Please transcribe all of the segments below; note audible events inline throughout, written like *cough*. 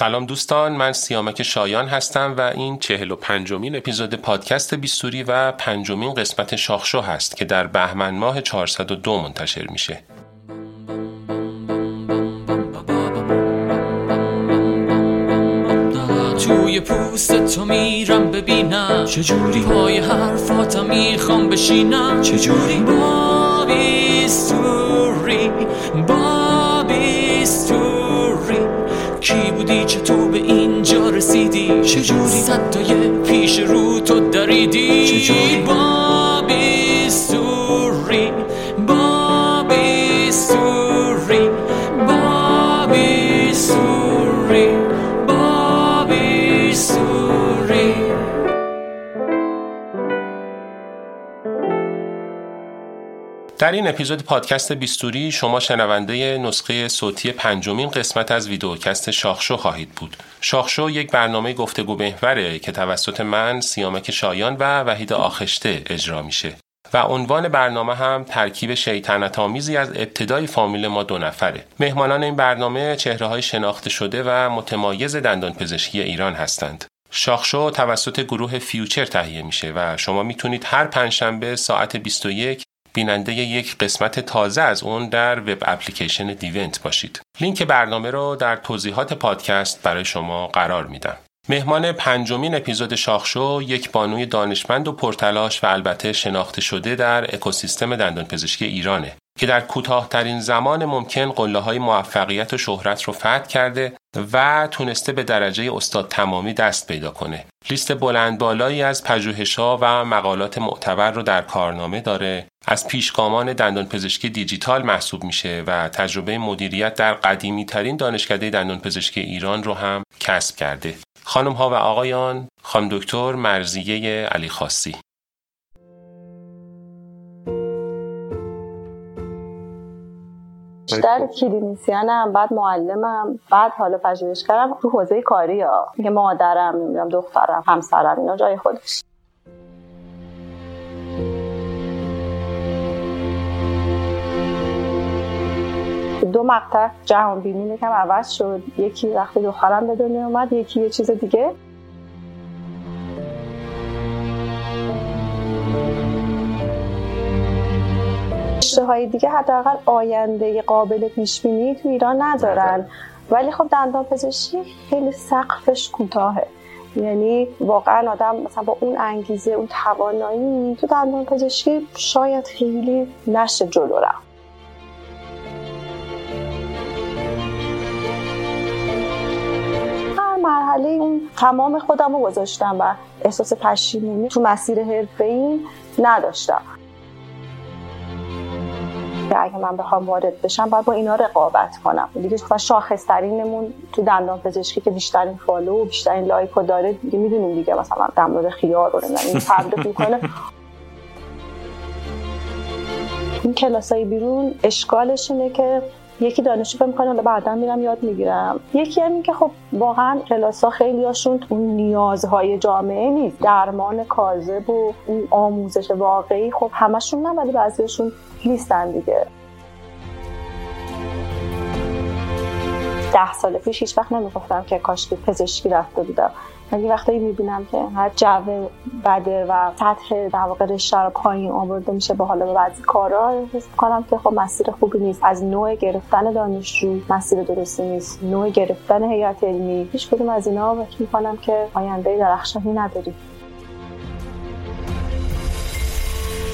سلام دوستان من سیامک شایان هستم و این چهل و پنجمین اپیزود پادکست بیستوری و پنجمین قسمت شاخشو هست که در بهمن ماه 402 منتشر میشه. توی پوست تو میرم ببینم. چجوری پای حرفاتم می‌خوام بشینم. چجوری با بیستوری چطور به اینجا رسیدی؟ چجوری؟ پیش رو در این اپیزود پادکست بیستوری شما شنونده نسخه صوتی پنجمین قسمت از ویدیوکست شاخشو خواهید بود. شاخشو یک برنامه گفتگو محوره که توسط من سیامک شایان و وحید آخشته اجرا میشه. و عنوان برنامه هم ترکیب شیطنت آمیزی از ابتدای فامیل ما دو نفره. مهمانان این برنامه چهره های شناخته شده و متمایز دندان پزشکی ایران هستند. شاخشو توسط گروه Future تهیه میشه و شما می‌تونید هر پنجشنبه ساعت 21 بیننده یک قسمت تازه از اون در web application دیونت باشید. لینک برنامه رو در توضیحات پادکست برای شما قرار میدم. مهمان پنجمین اپیزود شاخشو یک بانوی دانشمند و پرتلاش و البته شناخته شده در اکوسیستم دندانپزشکی ایرانه که در کوتاهترین زمان ممکن قله های موفقیت و شهرت رو فتح کرده و تونسته به درجه استاد تمامی دست پیدا کنه. لیست بلند بالایی از پژوهش‌ها و مقالات معتبر رو در کارنامه داره. از پیشگامان دندانپزشکی دیجیتال محسوب میشه و تجربه مدیریت در قدیمی ترین دانشکده دندانپزشکی ایران رو هم کسب کرده. خانم ها و آقایان، خانم دکتر مرزیه علی خاصی بیشتر کلینیسیانم بعد معلمم بعد حالا پژوهشگرم تو حوزه کاری ها. که مادرم نمی‌دونم دخترم همسرم اینا جای خودش. دو مقطع جهان بینی یکم عوض شد. یکی وقتی دخترم به دنیا اومد یکی یه چیز دیگه. رشته های دیگه حداقل آینده قابل پیش بینی تو ایران ندارن. ولی خب دندان پزشکی خیلی سقفش کوتاهه. یعنی واقعا آدم مثلا با اون انگیزه اون توانایی تو دندان پزشکی شاید خیلی نشه جلو رفت. مرحله اون تمام خودم رو گذاشتم و احساس پشیمونی تو مسیر حرفه‌ای نداشتم. اگه من بخوام وارد بشم باید با اینا رقابت کنم. دیگه و شاخصترینمون تو دندان پزشکی که بیشترین فالو و بیشترین لایک رو داره دیگه می‌دونیم دیگه مثلا در مورد خیار رو این تبلیغ می‌کنه. این کلاسای بیرون اشکالش اینه که یکی دانشجو فکر می‌کنه بعدا میرم یاد می‌گیرم. یکی هم که خب واقعا کلاسا خیلی هاشون اون نیازهای جامعه نیست. درمان کاذب و اون آموزش واقعی خب همشون نه ولی بعضیشون نیستن دیگه. ده سال پیش هیچ وقت نمی‌گفتم که کاش پزشکی رفته بودم. ولی وقتی می‌بینم که هر جو بده و سطح در واقع رشته رو پایین آورده میشه به حالا به بعضی کارا حس کنم که خب مسیر خوبی نیست. از نوع گرفتن دانشجو مسیر درستی نیست. نوع گرفتن هیئت علمی. هیچ کدوم از اینا فکر می‌کنم که آینده درخشانی نداریم.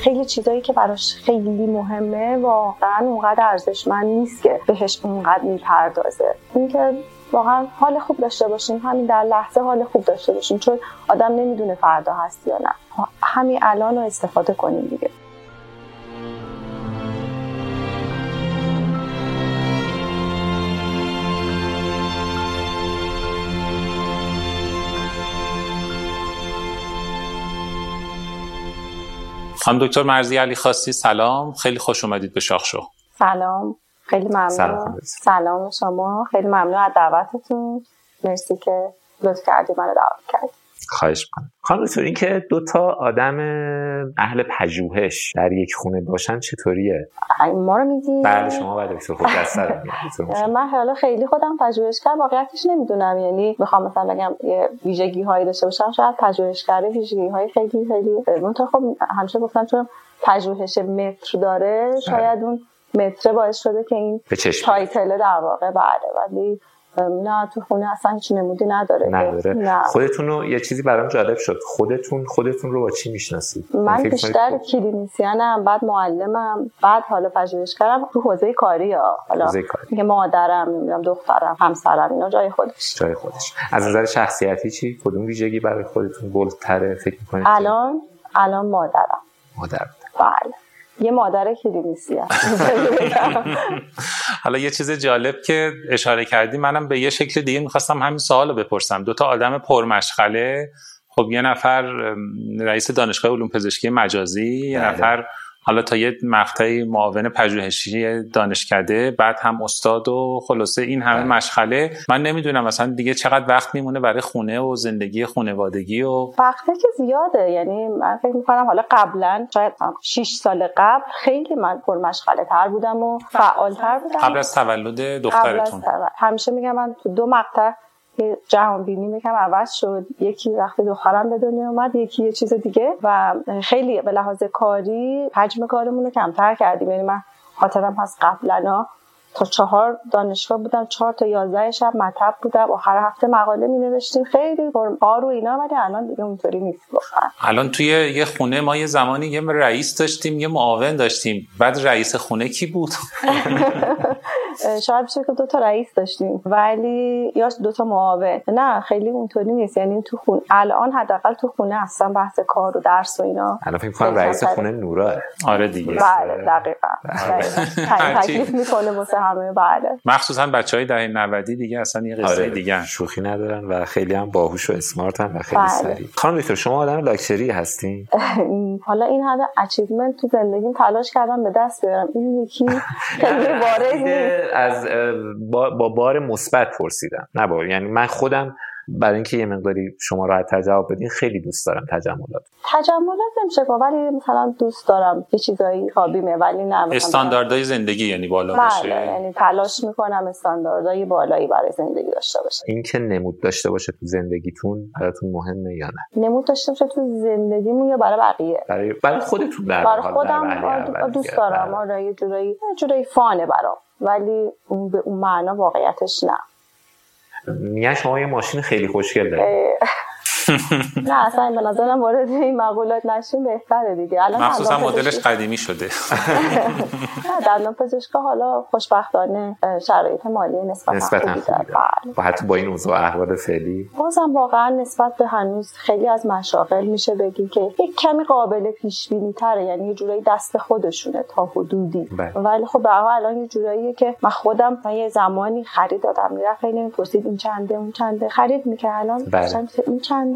خیلی چیزایی که براش خیلی مهمه واقعا اونقدر ارزشمند نیست که بهش اونقدر می‌پردازه. اینکه واقعا حال خوب داشته باشیم همین در لحظه حال خوب داشته باشیم چون آدم نمی‌دونه فردا هست یا نه. همین الان رو استفاده کنیم دیگه. خانم دکتر مرزی علی خاصی سلام. خیلی خوش اومدید به شاخ شو. سلام. خیلی ممنون. سلام, سلام شما. خیلی ممنون از دعوتتون. مرسی که لطف کردی منو دعوت کردید خواهش می‌کنم. خانم دکتر این که دو تا آدم اهل پژوهش در یک خونه باشن چطوریه؟ ما رو میگی؟ بله شما بعد دکتر خود من حالا خیلی خودم پژوهشگر واقعیتش نمی‌دونم. یعنی می‌خوام مثلا بگم یه ویژگی هایی داشته باشم. شاید پژوهشگر ویژگی های خیلی. خیلی من خب همیشه گفتم چون پژوهش متر داره بله. شاید اون متر باعث شده که این title در واقع بعده ولی نه تو خونه اصلا هیچ نمودی نداره. نداره. نه. خودتون رو یه چیزی برام جالب شد. خودتون خودتون رو با چی می‌شناسید؟ من بیشتر clinician م بعد معلمم بعد حالا پژوهشگرم تو حوزه کاری ها. حالا که مادرم نمی‌دونم دخترم همسرم اینا جای خودش. جای خودش. از نظر شخصیتی چی؟ کدوم ویژگی برای خودتون bold تره فکر می‌کنید الان الان مادرم. مادر. بله. یه مادر کلینیسی *laughs* حالا یه چیز جالب که اشاره کردی منم به یه شکل دیگه می‌خواستم همین سوال رو بپرسم. دو تا آدم پرمشغله. خب یه نفر رئیس دانشگاه علوم پزشکی مجازی یه بله. نفر حالا تا یه مقطعی معاون پژوهشی دانشکده بعد هم استاد و خلاصه این همه بله. مشغله. من نمی‌دونم مثلا دیگه چقدر وقت میمونه برای خونه و زندگی خانوادگی و وقتی که زیاده. یعنی من فکر می‌کنم حالا قبلا شاید 6 سال قبل خیلی من پر مشغله تر بودم و فعال تر بودم. قبل از تولد دخترتون. همیشه میگم من تو دو مقطع جهان بینی می‌کنم عوض شد. یکی وقتی دخترم به دنیا اومد یکی یه چیز دیگه و خیلی به لحاظ کاری حجم کارمون رو کمتر کردیم. یعنی من خاطرم هست قبلا تا چهار دانشگاه بودم چهار تا یازده شب مطب بودم هر هفته مقاله می نوشتیم خیلی آرو اینا ولی الان دیگه اونطوری نیست واقعا. الان توی یه خونه ما یه زمانی یه رئیس داشتیم یه معاون داشتیم. بعد رئیس خونه کی بود؟ *laughs* شاید بشه که دو تا رئیس داشتیم. ولی یا دو تا معاون. نه خیلی اونطوری نیست. یعنی تو خونه الان حداقل تو خونه اصلا بحث کار و درس و اینا. الان فکر کنم رئیس خونه نورا. آره دیگه. بله دقیقاً. بله. *laughs* تکلیف می‌کنه واسه همه. بله. مخصوصا بچهای دهه 90 دیگه اصلا یه قصه آره دیگه. شوخی ندارن و خیلی هم باهوش و اسمارتن و خیلی بله. سریع. خانم دکتر شما آدم لاکچری هستین؟ *laughs* حالا این همه اچیومنت تو زندگیم تلاش کردم به دست بیارم. این یکی *laughs* خیلی وارد از با, بار مثبت پرسیدم. نه یعنی من خودم برای اینکه یه مقداری شما راحت جواب بدین خیلی دوست دارم تجملات. تجملات نمیشه ولی مثلا دوست دارم یه چیزایی هابیمه ولی نه استانداردهای زندگی یعنی بالا بله، باشه؟ یعنی تلاش می‌کنم استانداردهای بالایی برای زندگی داشته باشه این که نمود داشته باشه تو زندگیتون براتون مهمه یا نه؟ نمود داشته باشه تو زندگیمون یا برای بقیه؟ برای برای خودتون در برای خودم دوست دارم آره یه جورایی یه جورایی فانه برام. ولی اون به اون معنا واقعیتش نه. میگن شما یه ماشین خیلی خوشگل دارید نه اصلا به نظرم وارد این مقولات نشیم بهتره دیگه. الان مخصوصا مدلش قدیمی شده. *laughs* دندان پزشکا حالا خوشبختانه شرایط مالی نسبت نسبتا بله. و حتی با این اوضاع احوال فعلی. بازم واقعا نسبت به هنوز خیلی از مشاغل میشه بگی که یک کمی قابل پیش بینی تره یعنی یه جورایی دست خودشونه تا حدودی. بله. ولی خب به الان یه جوراییه که من خودم من یه زمانی خرید دادم می‌رفت خیلی می‌پرسید این چنده اون چنده. خرید می‌کرد الان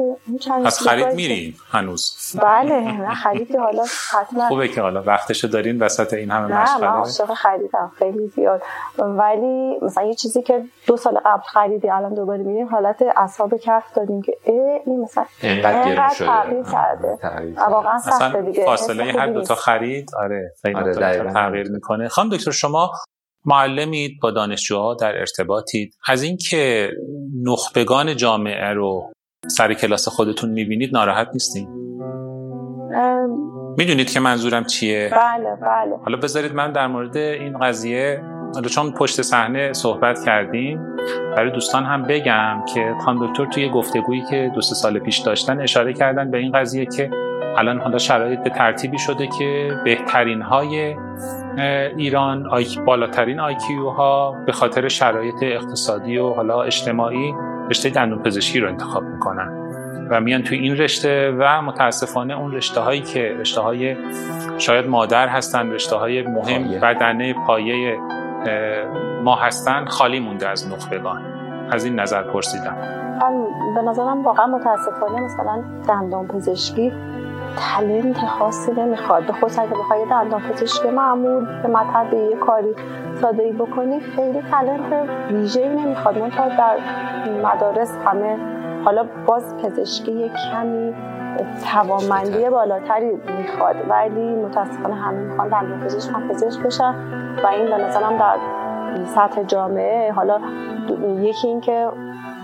بله. این چند از خرید میرین هنوز. بله نه خرید حالا حتما. خوبه که حالا وقتشو دارین وسط این همه مشغله نه من خریدم خیلی زیاد. ولی مثلا یه چیزی که دو سال قبل خریدی الان دوباره میریم حالت اصحاب کف داریم که این مثلا اینقدر تغییر کرده. واقعا سخته دیگه. فاصله هر دو تا خرید آره خیلی آره تغییر می‌کنه. خانم دکتر شما معلمید با دانشجوها در ارتباطید. از اینکه نخبگان جامعه رو سر کلاس خودتون می‌بینید ناراحت نیستین؟ می‌دونید که منظورم چیه؟ بله بله. حالا بذارید من در مورد این قضیه حالا چون پشت صحنه صحبت کردیم برای دوستان هم بگم که خان دکتر توی گفتگویی که دو سه سال پیش داشتن اشاره کردن به این قضیه که الان حالا شرایط به ترتیبی شده که بهترین های ایران بالاترین آیکیو ها به خاطر شرایط اقتصادی و حالا اجتماعی رشته دندون پزشکی رو انتخاب می‌کنن و میان توی این رشته و متاسفانه اون رشته هایی که رشته های شاید مادر هستن رشته های مهم بدنه پایه ما هستن خالی مونده از نخبگان از این نظر پرسیدم. من به نظرم واقعا متاسفانه مثلا دندان پزشکی تلنت خاصی نمی‌خواد. به خود اگه بخوای دندان پزشکی معمول به مطب یه کاری ساده بکنی خیلی تلنت ویژه‌ای نمی‌خواد. من تا در مدارس همه حالا باز پزشکی یک کمی توانمندی بالاتری می‌خواد. ولی متاسفانه همه می‌خوان دندون پزشک هم پزشک بشن و این به نظرم در سطح جامعه حالا یکی اینکه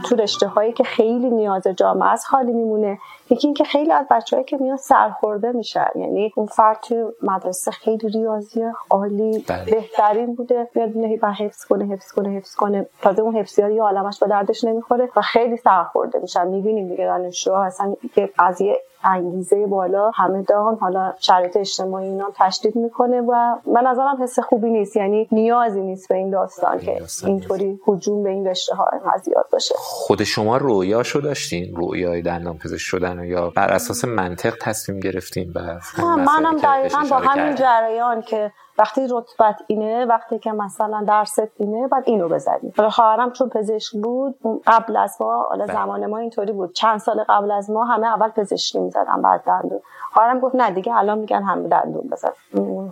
تو رشته هایی که خیلی نیاز جامعه است خالی میمونه. یکی اینکه خیلی از بچههایی که میان سرخورده میشن. یعنی اون فرد تو مدرسه خیلی ریاضی عالی بله. بهترین بوده. میاد و حفظ کنه حفظ کنه حفظ کنه. تازه اون حفظی ها یه عالمش به دردش نمی‌خوره و خیلی سرخورده میشن. می‌بینیم دیگه دانشجوها اصلا که از یه انگیزه بالا همه دان حالا شرایط اجتماعی اینا تشدید می‌کنه و من نظرم حس خوبی نیست. یعنی نیازی نیست به این داستان که اینطوری هجوم به این رشته ها زیاد باشه. خود شما رویاشو داشتین؟ رویای دندان پزشک شدن یا بر اساس منطق تصمیم گرفتین و منم دقیقا با همین جریان که وقتی رتبت اینه وقتی که مثلا درست اینه بعد اینو بزنی حالا خواهرم چون پزشک بود قبل از ما حالا بله. زمان ما اینطوری بود. چند سال قبل از ما همه اول پزشکی می‌زدن بعد دندون. خواهرم گفت نه دیگه الان میگن همه دندون بزن.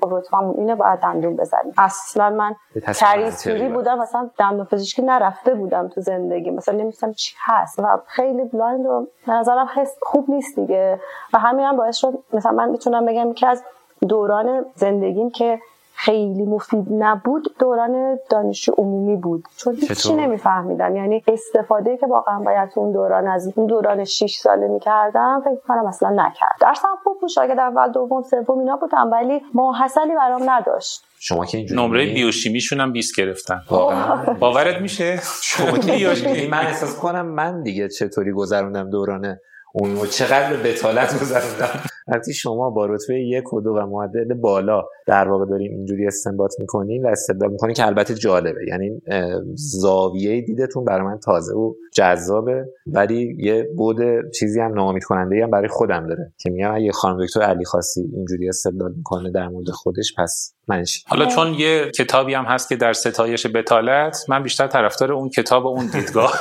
خب رتبه‌مون اینه باید دندون بزنی اصلا من منطقی بودم مثلا دندون پزشکی نرفته بودم تو زندگی. مثلا نمی‌دونستم چی هست. و خیلی blind و به نظرم حس خوب نیست دیگه. و همین هم باعث شد مثلا من می‌تونم بگم که از دوران زندگیم که خیلی مفید نبود دوران دانشجو عمومی بود. چون هیچی؟ نمیفهمیدم. یعنی استفاده که واقعا باید اون دوران از اون دوران 6 ساله می‌کردم فکر کنم اصلا نکرد درسم خوب بود شاگرد اول دوم سوم اینا بودم ولی ماحصلی برام نداشت. شما که اینجوری نمره بیوشیمیشون هم 20 گرفتن. واقعا. باورت میشه؟ شما که *laughs* اینجوری من احساس کنم من دیگه چطوری گذروندم دوران اون و چقدر به بتالت گذروندم. وقتی شما با رتبه یک و دو و معدل بالا در واقع دارین اینجوری استنباط می‌کنین و استدلال می‌کنین که البته جالبه. یعنی زاویه دیدتون برای من تازه و جذابه ولی یه بود چیزی هم ناامید کننده هم برای خودم داره که میگم اگه خانم دکتر علی خاصی اینجوری استدلال می‌کنه در مورد خودش پس منش حالا چون یه کتابی هم هست که در ستایش بتالت من بیشتر طرفدار اون کتاب و اون دیدگاه. *laughs*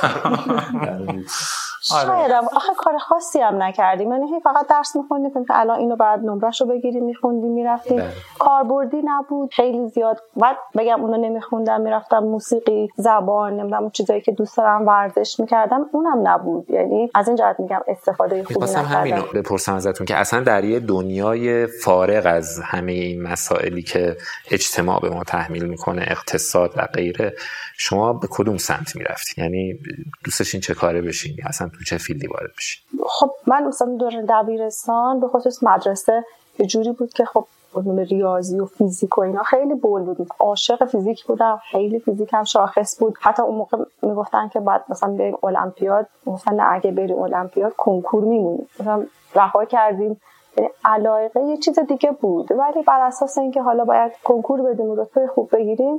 *laughs* آره. شایدم آخه کار خاصی هم نکردیم. یعنی فقط درس میخوندیم که الان اینو بعد نمرش رو بگیریم میخوندیم می‌رفتیم بله. کاربردی نبود خیلی زیاد. بعد بگم اونو نمیخوندم می‌رفتم موسیقی زبان نمی‌دونم چیزایی که دوست دارم ورزش می‌کردم. اونم نبود. یعنی از این جهت میگم استفاده خوبی می‌خواستم همینو نکردم بپرسم ازتون که اصلا در یه دنیای فارغ از همه این مسائلی که اجتماع به ما تحمیل می‌کنه اقتصاد و غیره شما به کدوم سمت می‌رفتین یعنی دوست داشتین چه کاره بشین اصلا تو چه field ی وارد بشین خب من مثلا دور دبیرستان به خصوص مدرسه یه جوری بود که خب علوم ریاضی و فیزیک و اینا خیلی bold بودیم عاشق فیزیک بودم خیلی فیزیک هم شاخص بود. حتی اون موقع می‌گفتن که بعد مثلا بریم المپیاد نه اگه بریم المپیاد کنکور میمونیم. مثلا رها کردیم. یعنی علاقه یه چیز دیگه بود. ولی بر اساس اینکه حالا باید کنکور بدیم و رتبه خوب بگیریم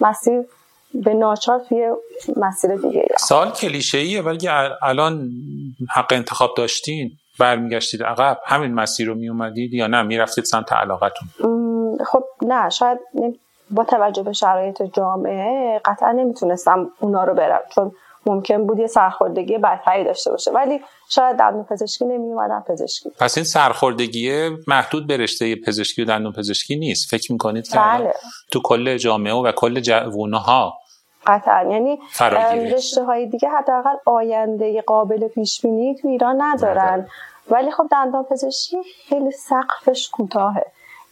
مسیر به ناچار توی مسیر دیگه. سال کلیشه ایه ولی ال- الان حق انتخاب داشتین برمیگشتید عقب همین مسیر رو میومدید یا نه؟ می‌رفتید سمت علاقتون؟ خب نه شاید با توجه به شرایط جامعه قطعا نمی‌تونستم اونا رو برم چون ممکن بود یه سرخوردگی بدتری داشته باشه. ولی شاید دندون پزشکی نمیومدم پزشکی. پس این سرخوردگی محدود به رشته پزشکی و دندون پزشکی نیست؟ فکر می‌کنید که بله. تو کل جامعه و کل جوانها قطعا. یعنی. رشته های دیگه حداقل آینده قابل پیش بینی تو ایران ندارن. ولی خب دندان پزشکی خیلی سقفش کوتاهه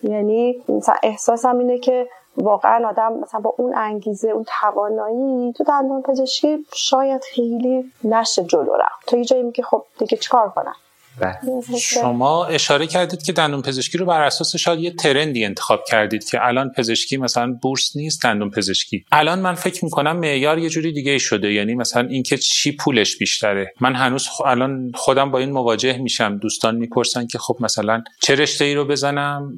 یعنی مثلا احساسم اینه که واقعا آدم مثلا با اون انگیزه اون توانایی تو دندان پزشکی شاید خیلی نشه جلو رفت تا یه جایی میگه خب دیگه چیکار کنم. شما اشاره کردید که دندون پزشکی رو بر اساس شاید یه ترندی انتخاب کردید که الان پزشکی مثلا بورس نیست دندون پزشکی. الان من فکر می‌کنم معیار یه جوری دیگه شده یعنی مثلا اینکه چی پولش بیشتره. من هنوز خ- الان خودم با این مواجه میشم. دوستان می‌پرسن که خب مثلا چه رشته ای رو بزنم؟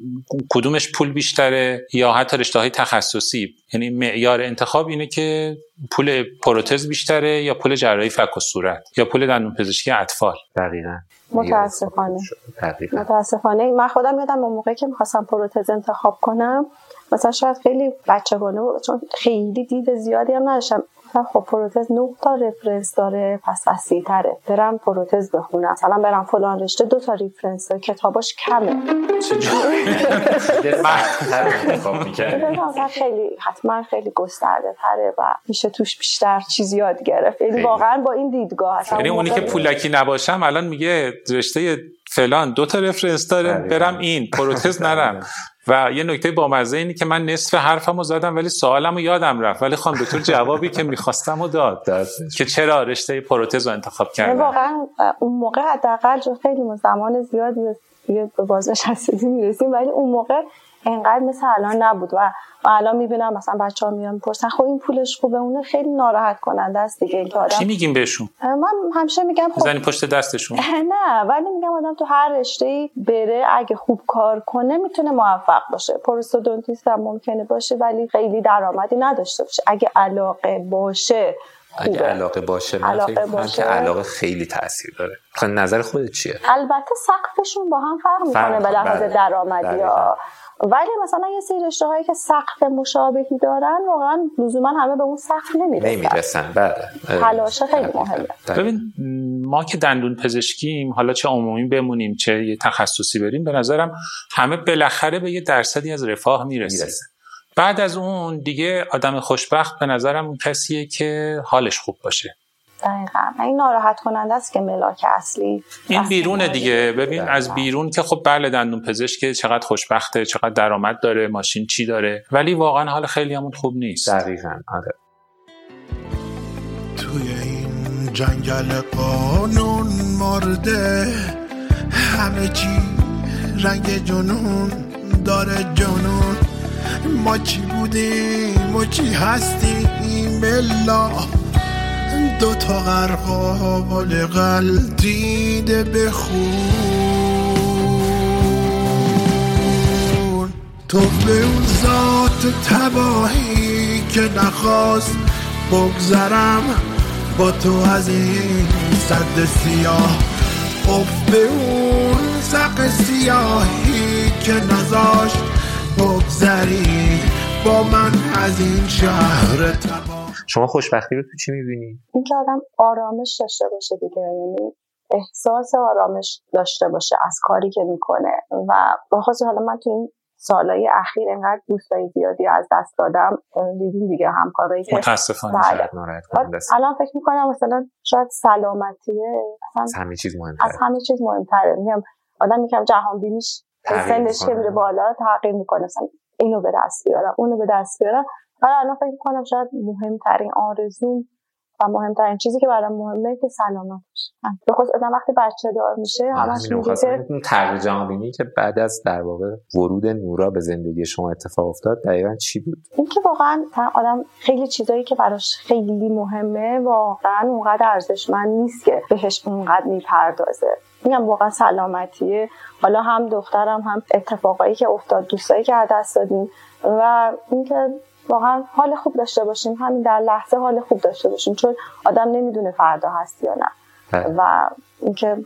کدومش پول بیشتره؟ یا حتی رشته های تخصصی؟ یعنی معیار انتخاب اینه که پول پروتز بیشتره یا پول جراحی فک و صورت یا پول دندون پزشکی اطفال. دقیقا. متاسفانه. دقیقا. متاسفانه. من خودم یادم اون موقع که می‌خواستم پروتز انتخاب کنم مثلا شاید خیلی بود، چون خیلی دید زیادی هم نداشتم. خب پروتز 9 تا reference داره پس وسیع تره برم پروتز بخونم. مثلا برم فلان رشته دو تا reference داره کتاباش کمه. *laughs* خیلی حتما خیلی گسترده تره و میشه توش بیشتر چیزی یاد گرفت. یعنی واقعا با این دیدگاه یعنی اونی که پولکی نباشم الان میگه رشته فلان دو تا رفرنس داره برم این. پروتز *laughs* نرم. و یه نکته بامزه اینه که من نصف حرفمو زدم ولی سوالمو یادم رفت. ولی خانم دکتر جوابی که می‌خواستم و داد. که چرا رشته پروتز رو انتخاب کردم واقعا اون موقع حداقل خیلی زمان زیادی به بازنشستگی می‌رسیم ولی اون موقع انقدر مثل الان نبود و الان می‌بینم مثلا بچه ها میان می‌پرسن خب این پولش خوبه؟ اونه خیلی ناراحت کننده است دیگه این آدم. چی میگیم بهشون؟ من همیشه میگم خب پشت دستشون؟ *laughs* نه ولی میگم آدم تو هر رشته ای بره اگه خوب کار کنه می‌تونه موفق باشه. پروستودونتیست هم ممکنه باشه ولی خیلی درآمدی نداشته باشه. اگه علاقه باشه اگه علاقه باشه من علاقه فکر باشه. که علاقه خیلی تاثیر داره. خب نظر خودت چیه؟ البته سقفشون با هم فرق می‌کنه به لحاظ بله. درآمدی یا ولی مثلا یه سری رشته هایی که سقف مشابهی دارن واقعا لزوما همه به اون سقف نمی‌رسن. نمی‌رسن. بله. تلاش خیلی مهمه. ببین ما که دندون پزشکیم حالا چه عمومی بمونیم چه یه تخصصی بریم به نظرم همه بالاخره به یه درصدی از رفاه می‌رسه. بعد از اون دیگه آدم خوشبخت به نظرم اون کسیه که حالش خوب باشه. دقیقا. این ناراحت کننده است که ملاک اصلی این بیرونه دیگه. ببین از بیرون که خب بله دندون پزشک چقدر خوشبخته چقدر درآمد داره ماشین چی داره ولی واقعا حال خیلی همون خوب نیست. دقیقا. آره. توی این جنگل قانون مرده. همه چی رنگ جنون داره جنون. ما چی بودیم؟ و چی هستیم؟ بلا دو تا قل دیده بخون تو به اون ذات تباهی که نخواست بگذرم با تو از این صد سیاه. اف به اون سق سیاهی که نزاشت بگذری با من از این شهر شما خوشبختی رو تو چی می‌بینی؟ اینکه آدم آرامش داشته باشه دیگه یعنی احساس آرامش داشته باشه از کاری که می‌کنه. و بخاطر حالا من تو این سالهای اخیر انقدر دوستای زیادی از دست دادم. دیدیم دیگه همکارایی که متاسفانه بله. الان فکر می‌کنم مثلا شاید سلامتیه. از همه چیز مهمتره. از همه چیز مهمتره. میگم آدم میگم جهان بینیش سنش که میره بالا تغییر می‌کنه. مثلا اینو به دست بیارم اونو به دست بیارم. حالا الان فکر کنم شاید مهمترین آرزوم و مهمترین چیزی که برام مهمه که سلامت باشه به خصوص آدم وقتی بچه دار میشه همش میگه تغییر که بعد از در واقع ورود نورا به زندگی شما اتفاق افتاد دقیقا چی بود؟ اینکه واقعا آدم خیلی چیزایی که براش خیلی مهمه واقعا اونقدر ارزشمند نیست که بهش اونقدر می‌پردازه. میگم واقعا سلامتیه. حالا هم دخترم هم اتفاقایی که افتاد دوستایی که دست دادیم و اینکه واقعا حال خوب داشته باشیم. همین در لحظه حال خوب داشته باشیم. چون آدم نمی‌دونه فردا هست یا نه. بله. و اینکه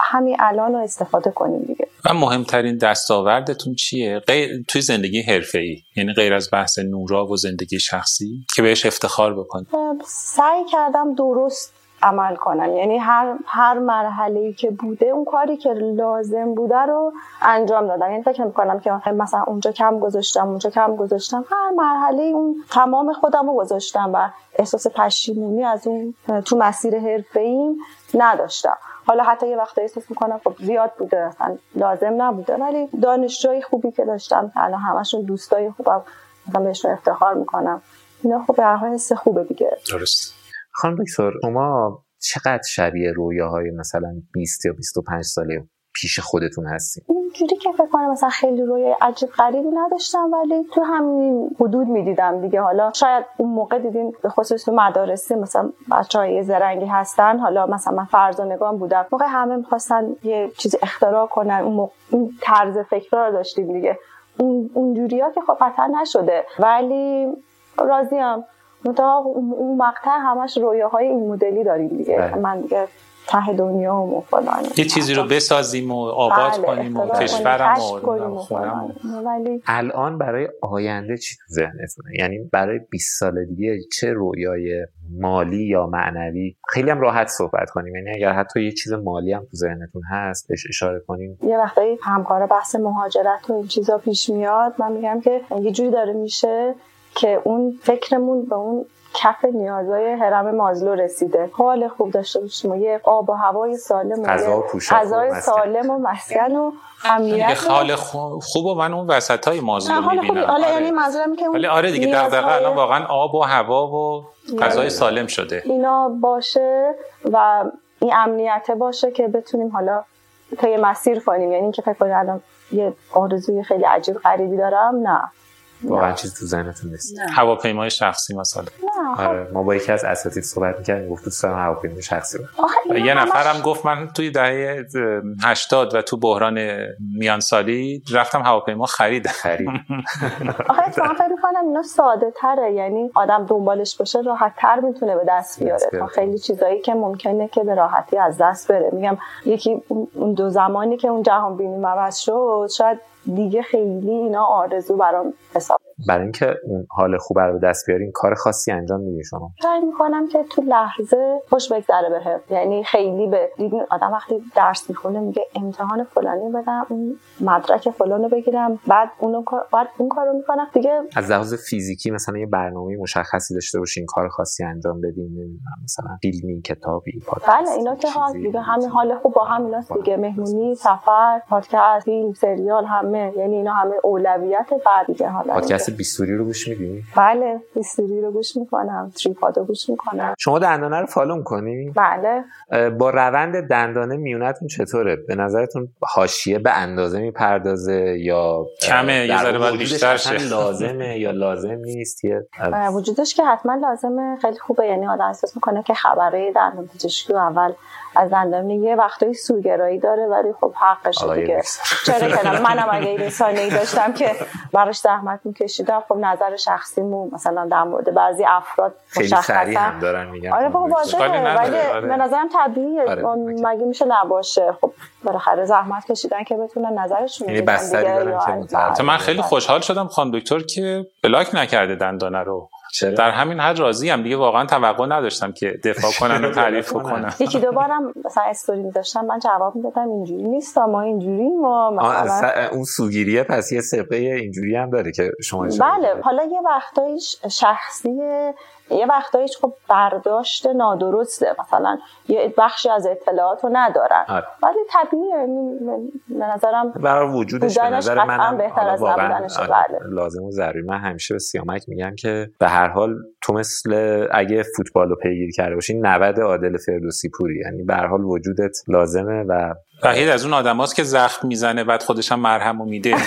همین الان رو استفاده کنیم دیگه. و مهمترین دستاوردتون چیه؟ غیر توی زندگی ای یعنی غیر از بحث نورا و زندگی شخصی که بهش افتخار بکنید سعی کردم درست عمل کنم یعنی هر هر مرحله که بوده اون کاری که لازم بوده رو انجام دادم. یعنی فکر می‌کنم که مثلا اونجا کم گذاشتم اونجا کم گذاشتم. هر مرحله اون تمام خودم رو گذاشتم و احساس پشیمونی از اون تو مسیر حرفه ایم نداشتم. حالا حتی یه وقت احساس می‌کنم خب زیاد بوده مثلا لازم نبوده. ولی دانشجوی خوبی که داشتم الان همشون دوستای خوبم مثلا بهشون افتخار می‌کنم. اینا خب به هر حس خوبه دیگه. درست. خانم دکتر شما چقدر شبیه رویاهای مثلا 20 یا 25 ساله پیش خودتون هستیم اینجوری که فکر کنم مثلا خیلی روی عجیب غریبی نداشتم ولی تو همین حدود می‌دیدم دیگه. حالا شاید اون موقع دیدیم به خصوص تو مدارسی مثلا بچه های زرنگی هستن. حالا مثلا من فرض بودم. موقع همه می‌خواستن یه چیزی اختراع کنن اون, موقع اون طرز فکر رو داشتیم دیگه. اون اونجوری ها که خب نشده. ولی راضیم. منتها اون مقطع همش رویاهای این مدلی داریم دیگه. بله. من دیگه ته دنیا و فلان. یه چیزی رو بسازیم و آباد بله، کنیم و کشورم و. ولی الان برای آینده چی تو ذهنتونه؟ یعنی برای 20 سال دیگه چه رویای مالی یا معنوی؟ خیلی هم راحت صحبت کنیم. یعنی اگر حتی یه چیز مالی هم تو ذهنتون هست بهش اشاره کنیم. یه وقتایی همکارا بحث مهاجرت و این چیزا پیش میاد. من میگم که یه جوری داره میشه که اون فکرمون به اون کف نیازهای هرم مازلو رسیده. حال خوب داشته باشیم یه آب و هوای سالم غذا غذای. سالم و مسکن و امنیت حال خو- خوب و من اون وسط های مازلو حال خوبی. می‌بینم. حالا یعنی منظورم که اون ولی آره دیگه نیازهای دقیقا الان واقعا آب و هوا و غذای سالم شده. اینا باشه و این امنیته باشه که بتونیم حالا تا یه مسیر کنیم یعنی اینکه فکر کنیم الان یه آرزوی خیلی عجیب غریبی دارم نه. واقعا چیز تو ذهنتون نیست. هواپیمای شخصی مثلا. آره ما با یکی از اساتید صحبت می‌کردیم گفت دوست دارم هواپیمای شخصی و یه همش- نفرم گفت من توی دهه اه، 80 و تو بحران میانسالی رفتم هواپیما خریدم. خرید. *laughs* آخه اتفاقا فکر می‌کنم اینا ساده تره. یعنی آدم دنبالش باشه راحت تر می‌تونه به دست بیاره. تا. خیلی چیزایی که ممکنه که به راحتی از دست بره. میگم یکی اون- اون دو زمانی که اون جهان بینی عوض شد شاید دیگه خیلی اینا آرزو برام حساب برای اینکه اون حال خوب رو دست بیارین کار خاصی انجام میدین شما. سعی می‌کنم که تو لحظه خوش بگذره بهم. یعنی خیلی به دیدین آدم وقتی درس می‌خونه میگه امتحان فلانی بدم اون مدرک فلانو بگیرم بعد اونو کار- بعد اون کارو می‌کنم. دیگه از لحاظ فیزیکی مثلا یه برنامه مشخصی داشته باشین کار خاصی انجام بدین مثلا فیلمی کتابی پادکست بله اینا که حال چیزی. دیگه همین حال خوب با هم ایناست دیگه. مهمونی سفر پادکست فیلم سریال همه. یعنی اینا همه اولویت بعد دیگه حالا. پادکست بیستوری رو گوش میدی؟ بله هیستوری رو گوش می‌کنم تریپاد رو گوش می‌کنم. شما دندانه رو فالو می‌کنی؟ بله. با روند دندانه میونتون چطوره؟ به نظرتون حاشیه به اندازه می‌پردازه یا کمه، یه ذره باید بیشتر شه. لازمه یا لازم نیست؟ یه وجودش که حتما لازمه خیلی خوبه. یعنی آدم احساس می‌کنه که خبره دندان پزشکی و اول از دندان یه وقتایی سوگرایی داره ولی خب حقشه دیگه. چرا که نه؟ منم اگه این سانه ای داشتم که براش زحمت میکشیدم. خب نظر شخصیمو مثلا در مورد بعضی افراد مشخصا هم دارن میگن. آره بابا اشکالی واضحه ولی آره. به نظرم طبیعیه. آره،. مگه میشه نباشه؟ خب بالاخره زحمت کشیدن که بتونن نظرشون یعنی بستری دارن که من خیلی. خوشحال شدم خانم دکتر که بلاک نکرده دندانه رو. چرا در همین حد راضی هم دیگه واقعا توقع نداشتم که دفاع *laughs* کنن و تعریف کنن. یکی دو بارم مثلا استوری میذاشتم من جواب می‌دادم اینجوری نیست ما اینجوری ما مثلا اون سوگیریه پس یه سبقه اینجوری هم داره که شما بله. حالا یه وقتایش شخصیه یه وقتایش خب برداشت نادرسته. مثلا یه بخشی از اطلاعات رو ندارن. آره. ولی طبیعیه. یعنی به نظرم برای وجودش به نظر قطعاً من بهتر از نبودنشه، بله. لازم و ضروری. من همیشه به سیامک میگم که به هر حال تو مثل اگه فوتبال رو پیگیری کرده باشی 90 عادل فردوسی پوری. یعنی به هر حال وجودت لازمه و وحید از اون آدماست که زخم می‌زنه بعد خودش هم مرهم میده. *laughs*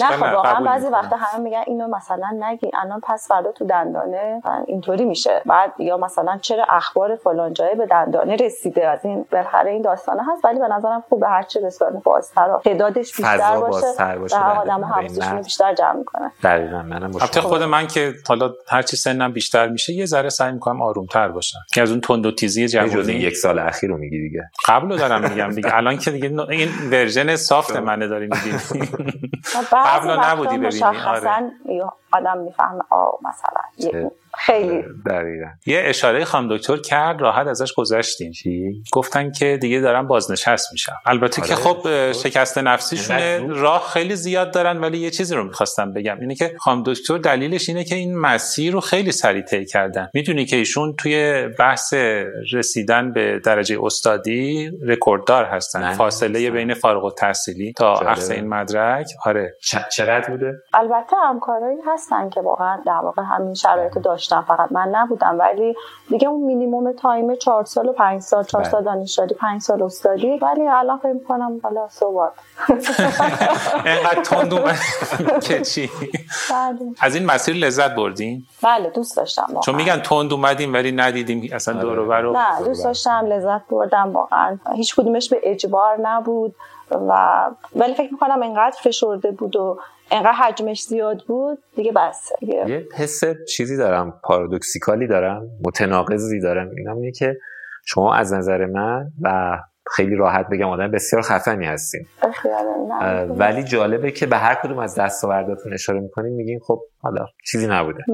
نه خب واقعا بعضی. وقتا همه میگن اینو مثلا نگی الان پس فردا تو دندانه اینطوری میشه. بعد یا مثلا چرا اخبار فلان جای به دندانه رسیده؟ از این بالاخره این داستانه هست ولی به نظرم خوبه هر چه رسانه بازتر و تعدادش بیشتر باشه باشه، و. آدم به حواسشون. بیشتر جمع می‌کنه. دقیقا منم البته خود من که حالا هرچی سنم بیشتر میشه یه ذره سعی می‌کنم آرومتر باشم. که از اون تند و تیزی جوانی یک سال اخیر رو میگی دیگه. قبل رو دارم میگم دیگه. الان که دیگه این ورژن سافت منه داری می‌بینی بعضی قبلا وقتا نبودی ببینی، یا آدم می‌فهمه آه مثلا یه- خیلی دقیقا. یه اشاره خانم دکتر کرد راحت ازش گذشتیم. گفتن که دیگه دارن بازنشست میشن. البته که آره. خب شکست نفسیشونه. زود؟ راه خیلی زیاد دارن ولی یه چیزی رو می‌خواستم بگم. اینه که خانم دکتر دلیلش اینه که این مسیر رو خیلی سریع طی کردن. می‌دونی که ایشون توی بحث رسیدن به درجه استادی رکورددار هستن. نه، فاصله. بین فارغ التحصیلی تا. اخذ این مدرک. آره. چ- چقدر بوده؟ البته همکارایی هستن که واقعا در واقع همین شرایط رو داشتن. فقط من نبودم. ولی دیگه اون minimum time چهار سال و پنج سال چهار بله. سال دانشجویی پنج سال استادی. ولی الان فکر می‌کنم حالا صحبت *laughs* اینقدر تند *laughs* که چی بله. از این مسیر لذت بردین؟ بله دوست داشتم. چون میگن تند اومدیم ولی ندیدیم اصلا آره. دور و بر رو نه دوست داشتم لذت بردم واقعا. هیچ کدومش به اجبار نبود و ولی فکر می‌کنم اینقدر فشرده بود و انقدر حجمش زیاد بود دیگه بس. یه حس چیزی دارم پارادوکسیکالی دارم متناقضی دارم. اینم که شما از نظر من و خیلی راحت بگم آدم بسیار خفنی هستیم. ولی جالبه که به هر کدوم از دستاورداتون اشاره می‌کنیم میگین خب حالا چیزی نبوده.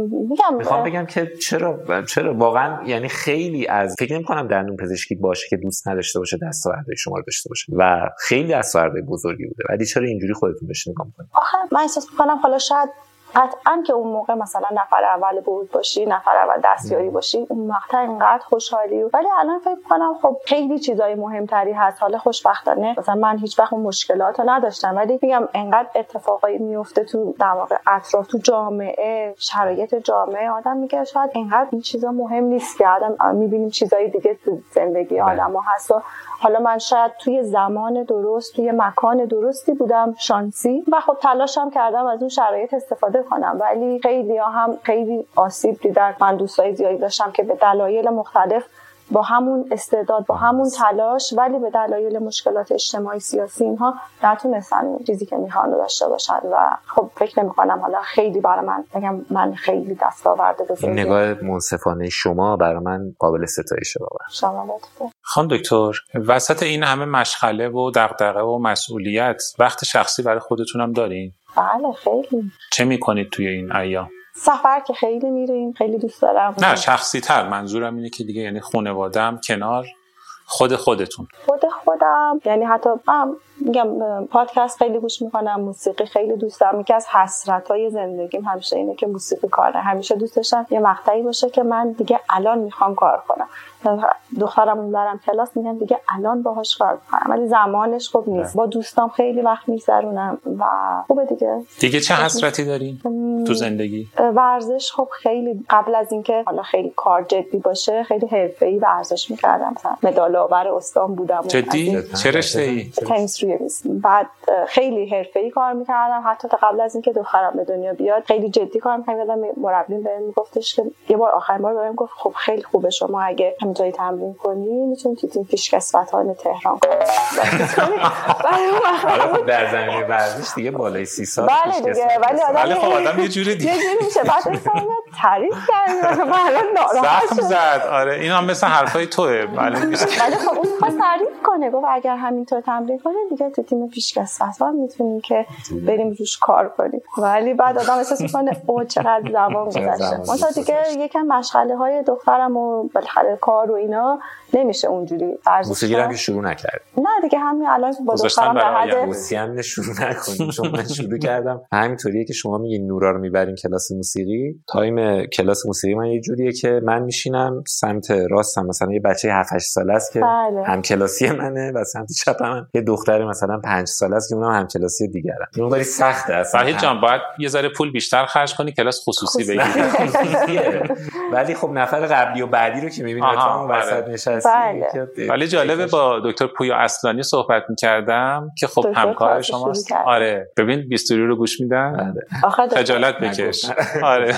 می‌خوام بگم که چرا چرا واقعا یعنی خیلی از فکر نمی کنم دندون پزشکی باشه که دوست نداشته باشه دستاوردهای شما رو داشته باشه و خیلی دستاوردهای بزرگی بوده ولی چرا اینجوری خودتون بهش نگاه می‌کنید؟ آخه من احساس می‌کنم حالا شاید قطعا که اون موقع مثلا نفر اول بود باشی نفر اول دستیاری باشی اون مقطع اینقدر خوشحالی ولی الان فکر کنم خب خیلی چیزای مهمتری هست. حالا خوشبختانه مثلا من هیچ وقت اون مشکلات رو نداشتم. ولی میگم انقدر اتفاقایی میفته تو در واقع اطراف تو جامعه شرایط جامعه آدم میگه شاید اینقدر این چیزا مهم نیست که آدم می‌بینیم چیزای دیگه تو زندگی بله. آدم هست و حالا من شاید توی زمان درست توی مکان درستی بودم شانسی و خب تلاشم کردم از اون شرایط استفاده کنم. ولی خیلی هم خیلی آسیب دیدن. من دوستای زیادی داشتم که به دلایل مختلف با همون استعداد با همون تلاش ولی به دلایل مشکلات اجتماعی سیاسی اینها نتونستن چیزی که می‌خوان داشته باشن و خب فکر نمی کنم حالا خیلی برای من بگم من خیلی دستاورد بزرگی نگاه منصفانه شما برای من قابل ستایشه بابا شما خان دکتر وسط این همه مشغله و دغدغه و مسئولیت وقت شخصی برای خودتونم دارین؟ بله خیلی. چه می‌کنید توی این ایام؟ سفر که خیلی میریم خیلی دوست دارم. نه شخصی تر منظورم اینه که دیگه یعنی خانوادم کنار خود خودتون. خود خودم. یعنی حتی میگم پادکست خیلی گوش می‌کنم موسیقی خیلی دوست دارم. یکی از حسرت های زندگیم همیشه اینه که موسیقی کاره. همیشه دوست داشتم یه مقطعی باشه که من دیگه الان می‌خوام کار کنم. دخترم دارم کلاس میگم دیگه الان باهاش کار کنم ولی زمانش خوب نیست. با دوستام خیلی وقت میگذرونم و خوبه دیگه. دیگه چه حسرتی دارین تو زندگی؟ ورزش خب خیلی قبل از اینکه حالا خیلی کار جدی باشه خیلی حرفه‌ای ورزش می‌کردم. مثلا مدال آور استان بودم جدی؟ چه تنیس روی بعد خیلی حرفه‌ای کار می‌کردم. حتی تا قبل از اینکه دخترم به دنیا بیاد خیلی جدی کار می‌کردم. مربیم بهم میگفتش که یه بار آخرین بار بهم گفت خب خیلی خوبه شما اگه همینطوری تمرین کنی می‌تونی تو تیم پیشکسوتان تهران کنی. *laughs* خب در زمینه ورزش دیگه بالای سی سال بله دیگه ولی آدم خب آدم یه جوری دیگه یه جوری میشه. بعد اصلا *laughs* تعریف کرد من الان ناراحت زد. آره این هم مثل حرفای توه. ولی خب اون خواست تعریف کنه. گفت اگر همینطور تمرین کنه دیگه تو تیم پیشکسوتان می‌تونیم که بریم روش کار کنیم. ولی بعد آدم احساس می‌کنه او چقدر زمان گذشته. مثلا دیگه یکم مشغله های دخترم و بالاخره کار و اینا نمیشه اونجوری موسیقی هم شروع نکرد نه دیگه همین الان با دخترم در حد موسیقی شروع نکنیم چون من شروع *laughs* کردم. همینطوریه که شما میگین نورا رو می‌برین کلاس موسیقی. تایم کلاس موسیقی من یه جوریه که من میشینم سمت راستم. مثلا یه بچه 7 8 ساله است که بله. هم کلاسی منه و سمت چپم یه دختر مثلا 5 ساله است که اونم هم کلاسی دیگره اون ولی سخته اصلا. وحید جان باید یه ذره پول بیشتر خرج کنی کلاس خصوصی بگیری. *laughs* ولی خب نفر قبلی و بعدی رو که می‌بینی تو اون وسط نشستی. بله. ولی جالبه با دکتر پویا اصلانی صحبت می‌کردم که خب همکار شماست. آره. ببین بیستوری رو گوش میدن. خجالت بکش. *laughs* آره.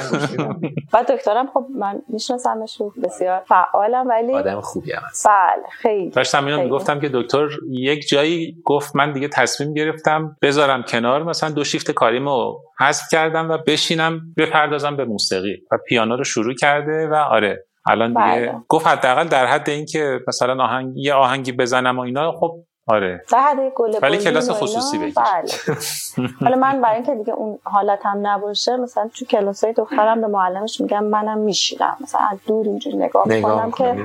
و دکترم خب من میشناسمش بسیار فعالم ولی آدم خوبی هم هست. بله خیلی. داشتم اینو می‌گفتم که دکتر یک جایی گفت من دیگه تصمیم گرفتم بذارم کنار مثلا دو شیفت کاریمو حذف کردم و بشینم بپردازم به موسیقی و پیانو رو شروع کرده و آره الان دیگه بله. گفت حداقل در حد اینکه مثلا آهنگ یه آهنگی بزنم و اینا خب آره. ولی کلاس خصوصی بگیر. بله. حالا من برای اینکه دیگه اون حالتم نباشه مثلا تو کلاسای دخترم به معلمش میگم منم میشینم مثلا از دور اینجوری نگاه, نگاه کنم که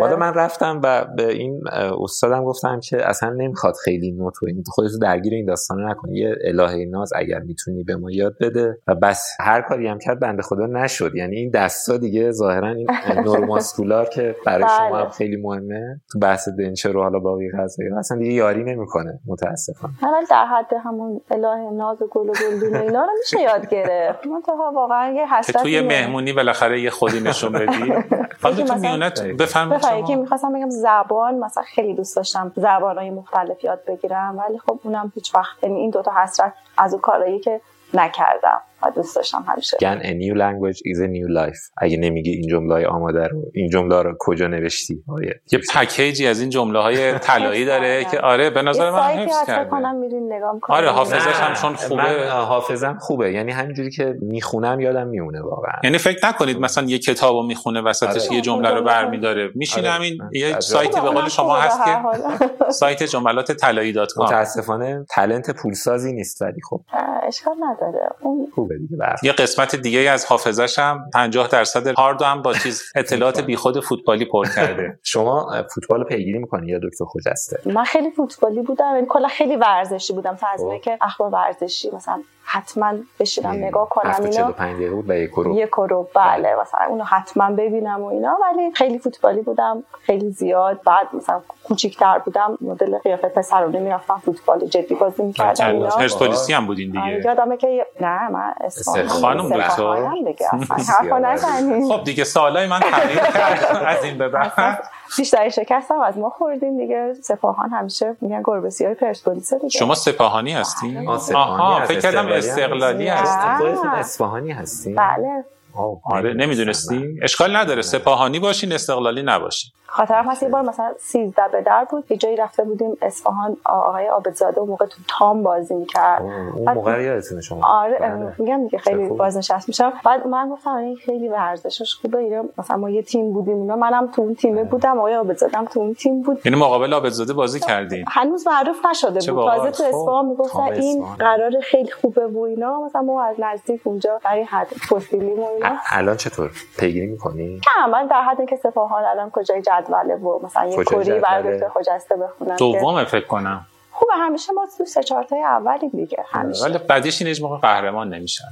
حالا من رفتم و به این استادم گفتم که اصلا نمی‌خواد خیلی نوت و این خودت درگیر این داستان نکنی یه الهه ناز اگر می‌تونی به ما یاد بده. و بس هر کاری هم کرد بنده خدا نشد. یعنی این دستا دیگه ظاهرا این *laughs* نورماسکولار که برای بله. شما خیلی مهمه. تو بحث دنچه رو حالا باقی قضیه اصلا دیگه یاری نمی‌کنه متاسفانه ولی در حد همون اله ناز و گل و گلدون اینا رو میشه یاد گرفت. منتها واقعا یه حسرت توی مهمونی بالاخره یه خودی نشون بدی. *laughs* حالا تو میونت بفرمایید. شما. که می‌خواستم بگم زبان مثلا خیلی دوست داشتم زبانهای مختلف یاد بگیرم ولی خب اونم هیچ وقت یعنی این دوتا حسرت از اون کارهایی که نکردم. و دوست داشتم همیشه. گن a new language is a new life. اگه نمیگی این جمله آماده رو این جمله رو کجا نوشتی؟ آیه یه پکیجی از این جمله های *laughs* طلایی داره که آره به نظر من حفظ کرده کنم میرین نگاه کنم آره حافظش هم چون خوبه. حافظم خوبه. یعنی همینجوری که می‌خونم یادم میمونه واقعا. یعنی فکر نکنید مثلا یه کتابو می‌خونه وسطش آره. یه جمله رو برمیداره. میشینه آره. همین آره. یه سایتی به قول شما هست که سایت جملات طلایی دات کام. متاسفانه تلنت پولسازی نیست ولی خب. اشکال نداره. اون خوبه دیگه برای. یه قسمت دیگه از حافظش هم 50 درصد هارد هم با چیز *laughs* اطلاعات بیخود فوتبالی پر کرده. شما فوتبال پیگیری می‌کنی یا دکتر خجسته من خیلی فوتبالی بودم یعنی کلا خیلی ورزشی بودم تا از خب. که اخبار ورزشی مثلا حتما بشینم نگاه کنم اینا 45 دقیقه بود و یک رو یک رو بله مثلا اونو حتما ببینم و اینا ولی خیلی فوتبالی بودم خیلی زیاد. بعد مثلا کوچیک‌تر بودم مدل قیافه پسرونه می‌رفتم فوتبال جدی بازی می‌کردم اینا. پرسپولیسی هم بودین آره، دیگه یادمه که نه من اصفهان خانم دکتر. اصفهانم دیگه. اصلا حرفا نزنید خب دیگه سوالای من تغییر کرد. از این به بعد. بیشتر شکست هم از ما خوردیم دیگه. سپاهان همیشه میگن گربسی های پرسپولیس دیگه. شما سپاهانی هستی؟ آه، سپاهانی آها فکر کردم استقلالی هم استقلالی هست. هست خودتون اصفهانی هستی بله. آه، آره نمی‌دونستی؟ اشکال نداره. سپاهانی باشین استقلالی نباشین. خاطرم هست یه بار مثلا 13 به در بود یه جایی رفته بودیم اصفهان آقای عابدزاده اون موقع تو تام بازی می‌کرد. اون موقع یادتونه شما. آره بله. میگم دیگه خیلی. بازنشست میشم بعد من گفتم این خیلی ورزشش خوبه اینا مثلا ما یه تیم بودیم اینا. منم تو اون تیمه بودم آقای عابدزاده هم تو اون تیم بود. یعنی مقابل عابدزاده بازی کردین. هنوز معروف نشده بود. تازه تو خب. اصفهان می‌گفتن این. قرار خیلی خوبه و اینا. مثلا ما از نزدیک اونجا در این حد پستیلیم و اینا. الان چطور؟ پیگیری می‌کنی؟ نه من در حد اینکه سپاهان الان کجای جدوله و مثلا یه کری جدوله؟ دکتر خجسته بخونم که دومه فکر کنم خوبه همیشه ما تو سه چهار تای اولیم دیگه همیشه ولی بعدش این موقع قهرمان نمیشن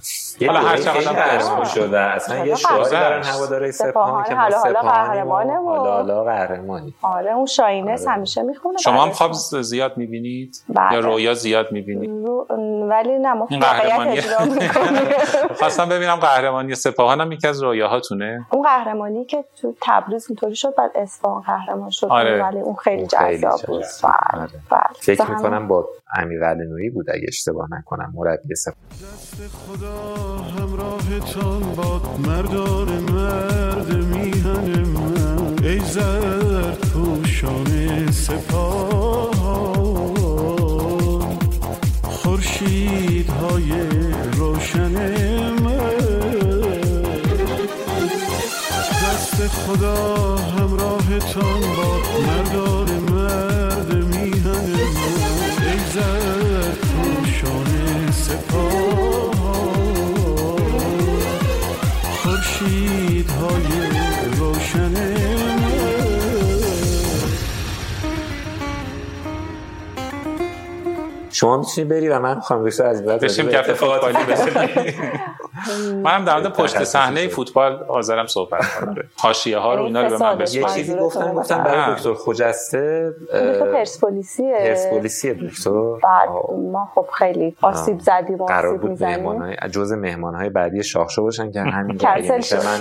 حالا هر چقدر هم قهرمان. شده اصلا یه شعاری دارن گذشت. هواداره سپاهان که حالا حالا و- حالا حالا قهرمانی آره اون شاینس آره. همیشه می‌خونه شما هم خواب زیاد می‌بینید بله. یا رویا زیاد می‌بینید ولی نه ما قهرمانی. *laughs* خواستم ببینم قهرمانی سپاهان هم یکی از رویاهاتونه اون قهرمانی که تو تبریز اینطوری شد بعد اصفهان قهرمان شد آره. ولی اون خیلی جذاب جذاب. بود بله، می‌کنم با امیر علنویی بود اگه اشتباه نکنم مربی سپاهان دست خدا همراهتان باد مردار مرد میهن من. ای زرد پوشان سپاهان خورشیدهای روشن من. دست خدا همراهتان باد مردار شما می‌تونی بری و من خانم دکتر از بعد بشیم کف فوتبالی *laughs* منم در مورد پشت صحنه. فوتبال حاضرم صحبت کنم. حاشیه ها رو اینا رو به من فسادش یه چیزی گفتم گفتم. برای دکتر خجسته دکتر پرسپولیسیه. پرسپولیسی دکتر. بعد. ما خب خیلی آسیب زدیم قرار بود می‌زنیم. مهمانهای جز مهمانهای بعدی شاخشو باشن که همین *laughs* کنسل. من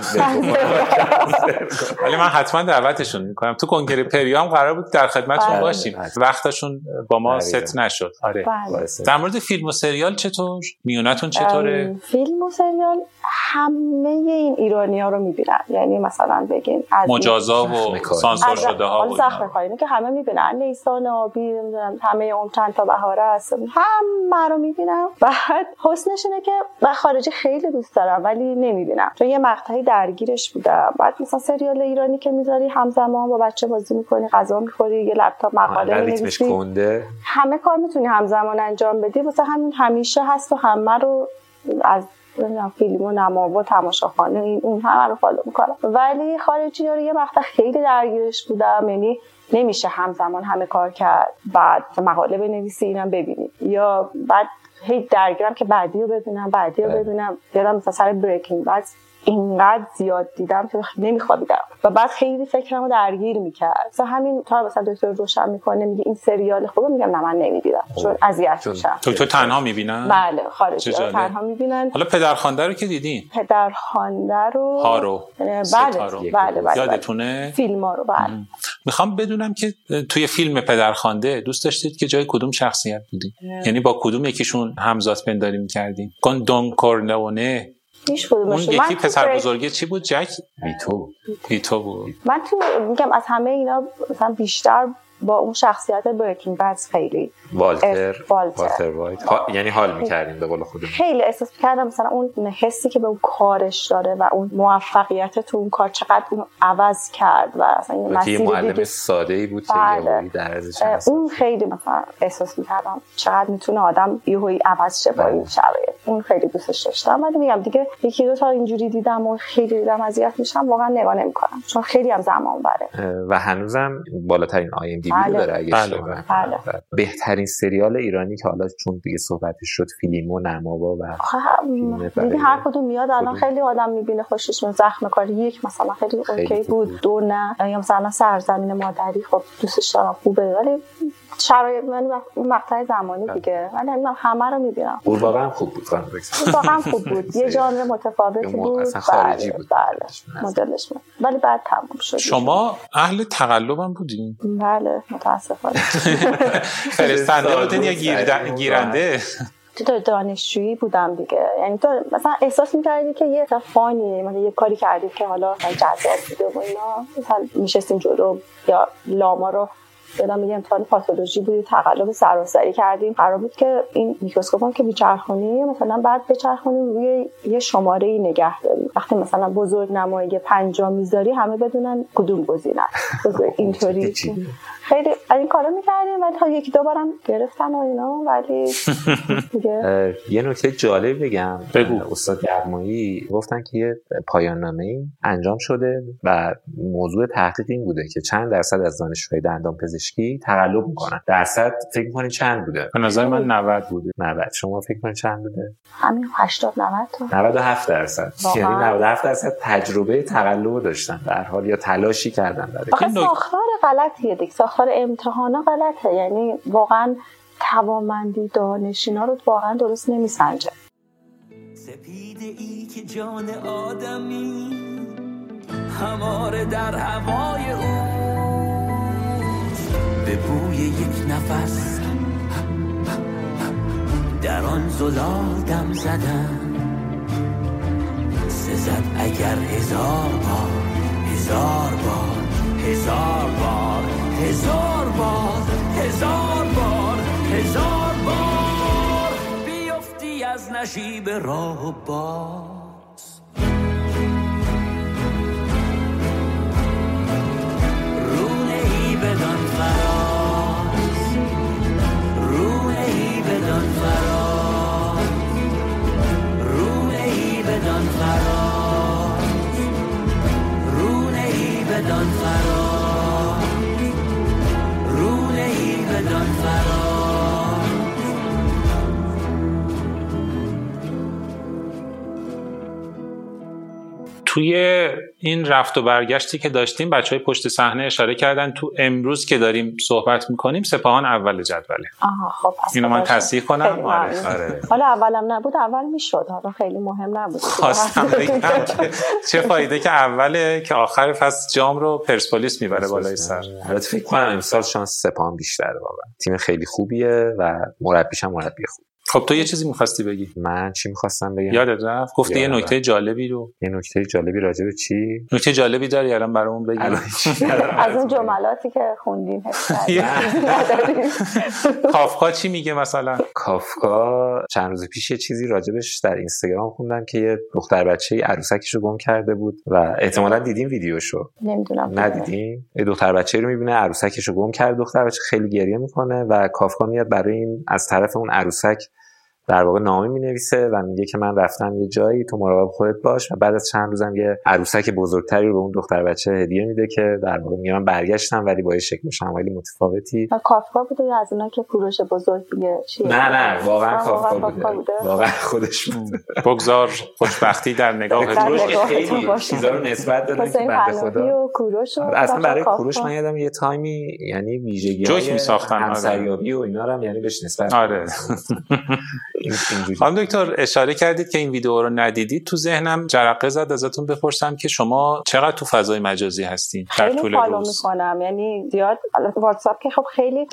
ولی من حتما دعوتشون می‌کنم. تو کنگره پریام قرار بود در خدمتشون بله. باشیم. وقتشون با ما. ست نشد. آره. بله. در مورد فیلم و سریال چطور؟ میونتون چطوره؟ فیلم و سریال همه این ایرانی ها رو می‌بینن. یعنی مثلا بگین از مجازا و. سانسور شده ها زخم که همه می‌بینن. نیسان آبی نمی‌دونم همه اون چند تا بهاره هست همه رو می‌بینم. بعد حسنش اینه که من خارجی خیلی دوست دارم ولی نمی‌بینم. چون یه مقطعی درگیرش بودم بعد مثلا سریال ایرانی که می‌ذاری همزمان با بچه بازی می‌کنی غذا می‌خوری یه لپتاپ مقاله می‌نویسی کنده همه کار می‌تونی همزمان انجام بدی واسه همین همیشه هست و همه رو از فیلم و نما و تماشاخانه این اون همه رو فالو می‌کنم. ولی خارجی رو یه مقطع خیلی درگیرش بودم یعنی نمیشه همزمان همه کار کرد. بعد مقاله بنویسی اینم ببینی یا بعد هی درگیرم که بعدی رو ببینم بعدی رو بله. ببینم. یادم مثلا سر بریکینگ بعد اینقدر زیاد دیدم که نمیخوابیدم و بعد خیلی فکرمو درگیر می‌کرد. مثلا همین تا مثلا دکتر روشن می‌کنه میگه این سریال خوبه میگم نه من نمی‌دیدم. چون اذیت میشم. دکتر تنها می‌بینن؟ بله خارجی. تنها می‌بینن. حالا پدرخوانده رو که دیدین؟ پدرخوانده رو ها رو بله. رو. بله بله, بله. یادتونه؟ فیلم ها رو بله. می‌خوام بدونم که توی فیلم پدرخوانده دوست داشتید که جای کدوم شخصیت بودی یعنی با کدوم یکیشون همزاد پنداری می‌کردین؟ کن دون کورلئونه هیچ. اون من یکی پسر بزرگی چی بود؟ جک؟ ویتو ویتو بود. من تو میگم از همه اینا مثلا بیشتر با اون شخصیت بریکینگ بد خیلی والتر والتر. والتر وایت. ها- یعنی حال می‌کردیم به قول خودمون. خیلی احساس کردم مثلا اون حسی که به اون کارش داره و اون موفقیت تو اون کار چقدر اون عوض کرد و اصلا این البته یه مسیر معلم دیگه ساده ای بود که بله. در اون خیلی مثلا احساس می‌کردم چقدر می‌تونه آدم یهویی عوض شه با این شرایط. اون خیلی دوستش داشتم. ولی میگم دیگه یکی دو تا اینجوری دیدم و خیلی دیدم اذیت میشم واقعا نگاه نمی‌کنم چون خیلی هم زمان بره. و هنوزم بالاترین آی ام دی بله. رو داره اگه بله، بله. بله. و بهترین سریال ایرانی که حالا چون دیگه صحبتش شد فیلم و نمابا و دیدی هر کدوم میاد الان؟ خیلی آدم می‌بینه خوشش میاد زخم کاری یک مثلا خیلی خیلی اوکی بود. دو نه یا مثلا سرزمین مادری خب دوستش دارم خوبه ولی شرایط من اون مقطع زمانی بله. دیگه. ولی نمی‌دونم همه رو می‌بینم. قورباغه هم خوب بود بگذارم. واقعا خوب بود. *laughs* یه ژانر متفاوتی بود. اصلا خارجی بله، بود. بله. مدلش بود. ولی بعد تموم شد. شما اهل تقلب هم بودین. بله متاسفانه. فرستنده بودین یا گیرنده. تو دانشجویی بودم دیگه. یعنی تو مثلا احساس می‌کردی که یه فانیه مثلا یه کاری کردی که حالا جذاب بوده و اینا. مثلا میشستیم جلو یا لاما رو یادم میگه امتحان پاتولوژی بود تقلب سراسری کردیم. قرار بود که این میکروسکوپ هم که بیچرخونی مثلا بعد بچرخونیم روی یه شماره ای نگه داریم وقتی مثلا بزرگ نمایی پنجاه می‌ذاری همه بدونن کدوم گزینن بزرگ *laughs* اینطوری؟ خیلی از این کارا می‌کردیم ولی تا یکی دو بارم گرفتن و اینا ولی *laughs* یه نکته جالب بگم. بگو. استاد گرمایی گفتن که یه پایان نامه انجام شده و موضوع تحقیق این بوده که چند درصد از دانشجوهای دندان پزشکی تقلب می‌کنن. درصد فکر می‌کنید چند بوده؟ به نظر من 90 بوده. 90 شما فکر کنید چند بوده؟ همین 80 90 تا. 97 درصد؟ یعنی 97 درصد تجربه تقلب داشتن در حال یا تلاشی کردن برای ساختار غلطیه دیگه. ساختار امتحانا غلطه. یعنی واقعا توانمندی دانشینا رو واقعا درست نمیسنجه. سپیده ای که جان آدمی هماره در هوای او. به بوی یک نفس. در آن زلال دم زدن سزد اگر هزار بار هزار بار هزار بار هزار بار هزار بار هزار بار بیفتی از نشیب راه و ای بدان فراز بدان فراز. رونه ای بدان فراز. رونه ای بدان فراز. توی این رفت و برگشتی که داشتیم بچه های پشت صحنه اشاره کردن تو امروز که داریم صحبت می‌کنیم سپاهان اول جدوله. آها خب پس اینو من. تصحیح کنم؟ آره. آره. حالا اولم نبود اول می‌شد. حالا خیلی مهم نبود. خواستم بگم چه فایده که اوله که آخر فصل جام رو پرسپولیس می‌بره بالای سر. البته فکر کنم امسال شانس سپاهان بیشتره واقعا. تیم خیلی خوبیه و مربیش هم مربی خوب خب تو یه چیزی می‌خواستی بگی؟ من چی می‌خواستم بگم؟ یادت رفت؟ گفتی یه نکته جالبی رو. یه نکته جالبی راجع به چی؟ نکته جالبی داری الان برامون بگی؟ از اون جملاتی که. نداریم. *laughs* *laughs* کافکا چی میگه مثلا؟ کافکا چند روز پیش یه چیزی راجبش در اینستاگرام خوندم که یه دختر بچه عروسکش رو گم کرده بود و احتمالا دیدیم ویدیوشو. نمی‌دونم. ندیدیم. یه دختر بچه رو می‌بینه عروسکش رو گم کرده دختر بچه خیلی گریه می‌کنه و کافکا میاد برای این از طرف اون عروسک در واقع نامه می‌نویسه و میگه که من رفتم یه جایی تو مراقب خودت باش و بعد از چند روزم یه عروسک بزرگتری رو به اون دختر بچه هدیه میده که در واقع میگه من برگشتم ولی با یه شکل و شمایلی متفاوتی و کافکا بوده یا از اونا که کوروش بزرگ چیه نه نه واقعا کافکا بوده. واقعا خودش بوده بگذار خوشبختی در نگاه. خیلی. چیزا رو نسبت دادن که بنده پناهی خدا اصلا برای. کوروش من یادم یه تایمی یعنی ویژگی جوک می‌ساختن، آره. همسریابی و اینا رو هم یعنی بهش نسبت آره. *laughs* این- خانم دکتر اشاره کردید که این ویدیو رو ندیدید. تو ذهنم جرقه زد ازتون بپرسم که شما چقدر تو فضای مجازی هستین در طول فالو روز؟ می‌کنم. یعنی زیاد واتساپ که خب خیلی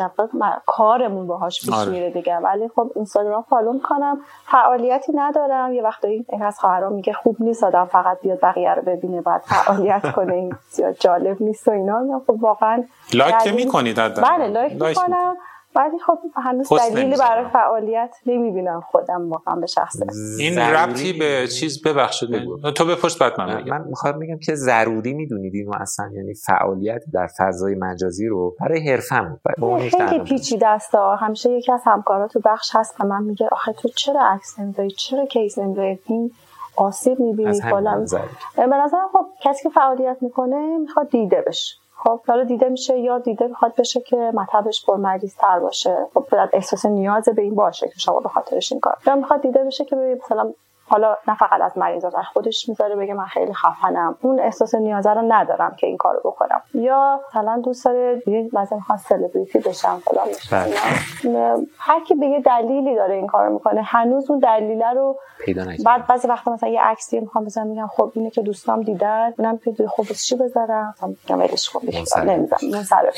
کارمون باهاش پیش آره. میره دیگه. ولی خب اینستاگرام فالو می‌کنم. فعالیتی ندارم. یه وقتایی یکی از خواهرام میگه خوب نیست آدم فقط بیاد بقیه رو ببینه بعد فعالیت *laughs* کنه. این زیاد جالب نیست و اینا. خب واقعا لایک که دلیل- می‌کنید بله لایک می‌کنم. ولی خب هنوز دلیلی. برای فعالیت نمی‌بینم خودم واقعا به شخصه این ضروری- ربطی به چیز ببخشید بگو. تو بپرس بعد من من, بگم من می‌خوام بگم که ضروری می‌دونید اینو اصلا یعنی فعالیت در فضای مجازی رو برای حرفم به خیلی. پیچیده است. همیشه یکی از همکارا تو بخش هست و من میگه آخه تو چرا عکس نمی‌ذاری چرا کیس نمی‌ذاری این آسیب می‌بینی فلان نظر. به نظرم خب کسی که فعالیت می‌کنه می‌خواد دیده بشه خب حالا دیده میشه یا دیده می‌خواد بشه که مطبش پرمریض تر باشه. خب احساس نیاز به این باشه که شما به خاطرش این کار. یا می‌خواد دیده بشه که مثلا حالا نه فقط از مریضات از خودش می‌ذاره بگه من خیلی خفنم. اون احساس نیازه رو ندارم که این کارو بکنم. یا مثلا دوست داره دیگه مثلا می‌خواد سلبریتی بشم فلان. هر کی به یه دلیلی داره این کارو می‌کنه هنوز اون دلیله رو پیدا نکردم بعد بعضی وقتا مثلا یه عکسی می‌خوام بزنم میگم خب اینه که دوستام دیدن. اونم که خب چی بذارم؟ مثلا میگم ولش کن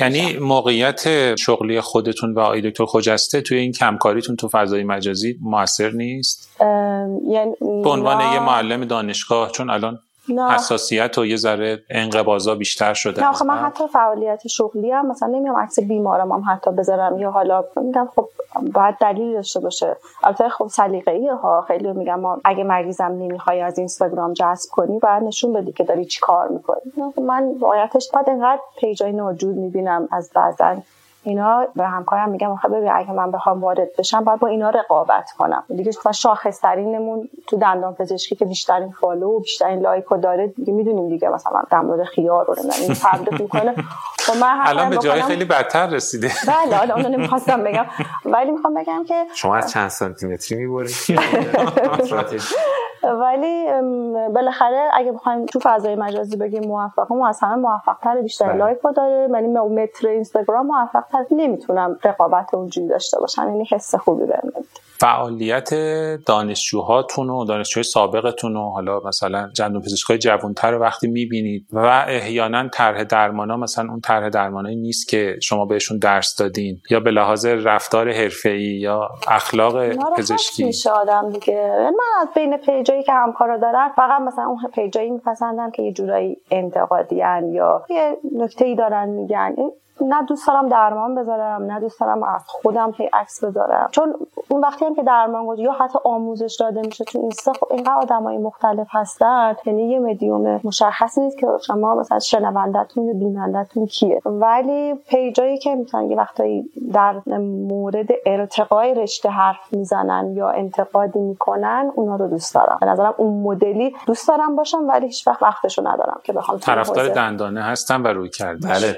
یعنی. موقعیت شغلی خودتون و آقای دکتر خجسته توی این کمکاریتون تو فضای مجازی موثر نیست؟ یعنی به عنوان نه. یه معلم دانشگاه چون الان نه. حساسیت و یه ذره انقباضا بیشتر شده نه آخه من. حتی فعالیت شغلی هم مثلا نمیام عکس بیمارم هم حتی بذارم یا حالا میگم خب باید دلیل داشته باشه البته خب سلیقه‌ای ها خیلی میگم ما اگه مریضم نمی‌خوای از اینستاگرام جذب کنی باید نشون بدی که داری چی کار می‌کنی من واقعیتش بعد انقدر پیجای ناجور می‌بینم از بعضا اینا به همکارم میگم آخه ببین اگه من بخوام وارد بشم باید با اینا رقابت کنم. دیگه شاخص ترینمون تو دندان پزشکی که بیشترین فالو و بیشترین لایک رو داره دیگه می‌دونیم دیگه مثلا در مورد خیار رو نمی‌دونم این تبلیغ می‌کنه. خب من الان به جای خیلی بدتر رسیده. بله حالا اونو نمی‌خواستم بگم. ولی می‌خوام بگم که شما از چند سانتی متری می‌برید؟ *laughs* ولی بالاخره اگه بخوایم تو فضای مجازی بگیم موفق ما از همه موفق تر بیشتر بله. لایک رو داره ولی متر اینستاگرام موفق تر نمی‌تونم رقابت اونجوری داشته باشم. یعنی حس خوبی بهم. فعالیت دانشجوهاتون و دانشجوی سابقتون و حالا مثلا جندون پزشکای جوانتر رو وقتی می‌بینید و احیانا طرح درمانا مثلا اون طرح درمانایی نیست که شما بهشون درس دادین یا به لحاظ رفتار حرفه‌ای یا اخلاق پزشکی. میشه آدم دیگه. من از بین پیجایی که همکارا دارن فقط مثلا اون پیجایی میپسندم که یه جورایی انتقادی یا یه نکته ای دارن میگن. این نه دوست دارم درمان بذارم نه دوست دارم از خودم هی عکس بذارم. چون اون وقتی هم که درمان گذاری یا حتی آموزش داده میشه تو اینستا خب اینقدر آدمای مختلف هستن. یعنی یه مدیوم مشخصی نیست که شما مثلا شنوندتون یا بینندتون کیه. ولی پیجایی که می‌تونن یه وقتایی در مورد ارتقای رشته حرف می‌زنن یا انتقادی می‌کنن اونا رو دوست دارم. به نظرم اون مدلی دوست دارم باشم ولی هیچ وقت وقتشو ندارم که بخوام طرفدار دندانه هستن و روی کرده. بله.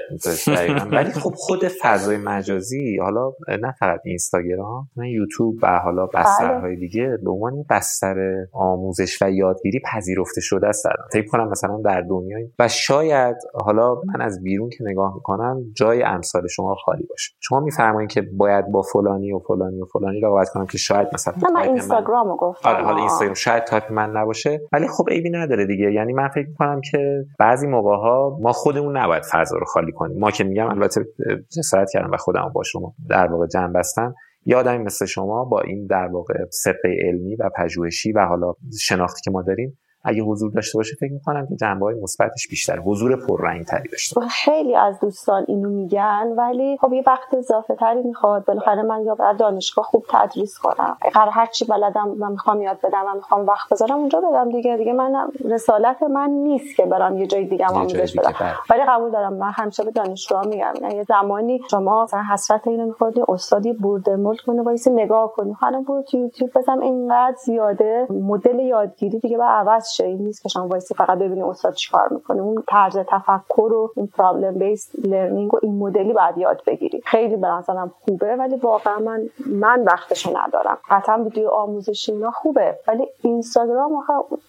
ولی *laughs* خب خود فضای مجازی حالا نه فقط اینستاگرام نه یوتیوب و حالا بسترهای دیگه به عنوان بستر آموزش و یادگیری پذیرفته شده است الان. فکر کنم مثلا در دنیای و شاید حالا من از بیرون که نگاه می‌کنم جای امثال شما خالی باشه. شما میفرمایید که باید با فلانی و فلانی و فلانی رقابت کنم که شاید مثلا نه من اینستاگرام گفتم. آره حالا. اینستاگرام شاید تایپ من نباشه ولی خب عیبی نداره دیگه. یعنی من فکر می‌کنم که بعضی موقع ها ما خودمون نباید فضا رو خالی کنیم. ما که میگم البته جسارت کردم و خودم با شما در واقع جمع بستم. یه آدمی مثل شما با این در واقع سبقه علمی و پژوهشی و حالا شناختی که ما داریم اگه حضور داشته باشه فکر می‌کنم که جنبه های مثبتش بیشتر حضور پررنگ تری داشته باشه. خیلی از دوستان اینو میگن ولی خب یه وقت اضافه تری می‌خواد. بالاخره من یا باید دانشگاه خوب تدریس کنم. قرار هر چی بلدم من می‌خوام یاد بدم من می‌خوام وقت بذارم اونجا بدم دیگه. دیگه من رسالت من نیست که برم یه جای دیگه آموزش بدم. بله. ولی قبول دارم. من همیشه به دانشجوها میگم. نه یه زمانی شما مثلا حسرت اینو میخوردی استادی عمل کنه وایسی نگاه کنی. حالا برو تو یوتیوب بزن اینقدر زیاده. مدل یادگیری دیگه با عوض این نیست که شما وایسی فقط ببینی استاد چیکار می‌کنه. اون طرز تفکر و اون problem based learning و این مدلی بعد یاد بگیری. خیلی به نظرم خوبه ولی واقعا من من وقتشو ندارم. قطعا ویدیو آموزشی اینا خوبه ولی اینستاگرام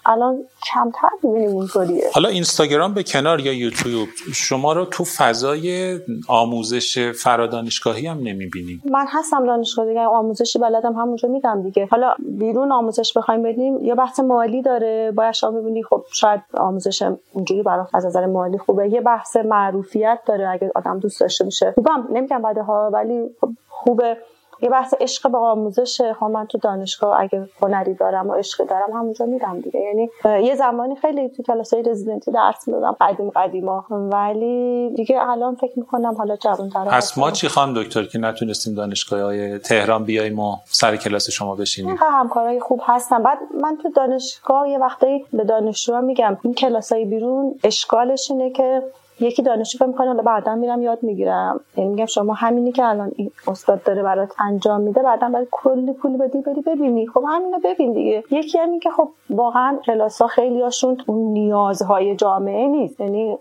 الان کمتر می‌بینیم اونطوریه. حالا اینستاگرام به کنار یا یوتیوب؟ شما رو تو فضای آموزش فرادانشگاهی هم نمی‌بینیم من هستم دانشگاه دیگه آموزشی بلدم همونجا میدم دیگه. حالا بیرون آموزش بخوایم بدیم یا بحث مالی داره باید شما ببینی خب شاید آموزش اونجوری برای از نظر مالی خوبه. یه بحث معروفیت داره اگه آدم دوست داشته باشه. خوبم نمیگم بده ها ولی خب خوبه. یه بحث عشق به آموزشه ها من تو دانشگاه اگه هنری دارم و عشقی دارم همونجا میدم دیگه. یعنی یه زمانی خیلی تو کلاسای رزیدنتی درس می‌دادم قدیم قدیما. ولی دیگه الان فکر می‌کنم حالا جوان پس ما چی خواهم دکتر که نتونستیم دانشگاه های تهران بیاییم و سر کلاس شما بشینیم؟ همکارای خوب هستن. بعد من تو دانشگاه یه وقتایی به دانشجوها میگم این کلاسای بیرون اشکالش اینه که یکی دانشجو فکر می‌کنه حالا بعدا میرم یاد می‌گیرم. یعنی میگم شما همینی که الان این استاد داره برات انجام میده بعدا باید کلی پول بدی بری ببینی. خب همینو ببین دیگه. یکی هم که خب واقعا کلاسا خیلی هاشون اون نیازهای جامعه نیست. یعنی.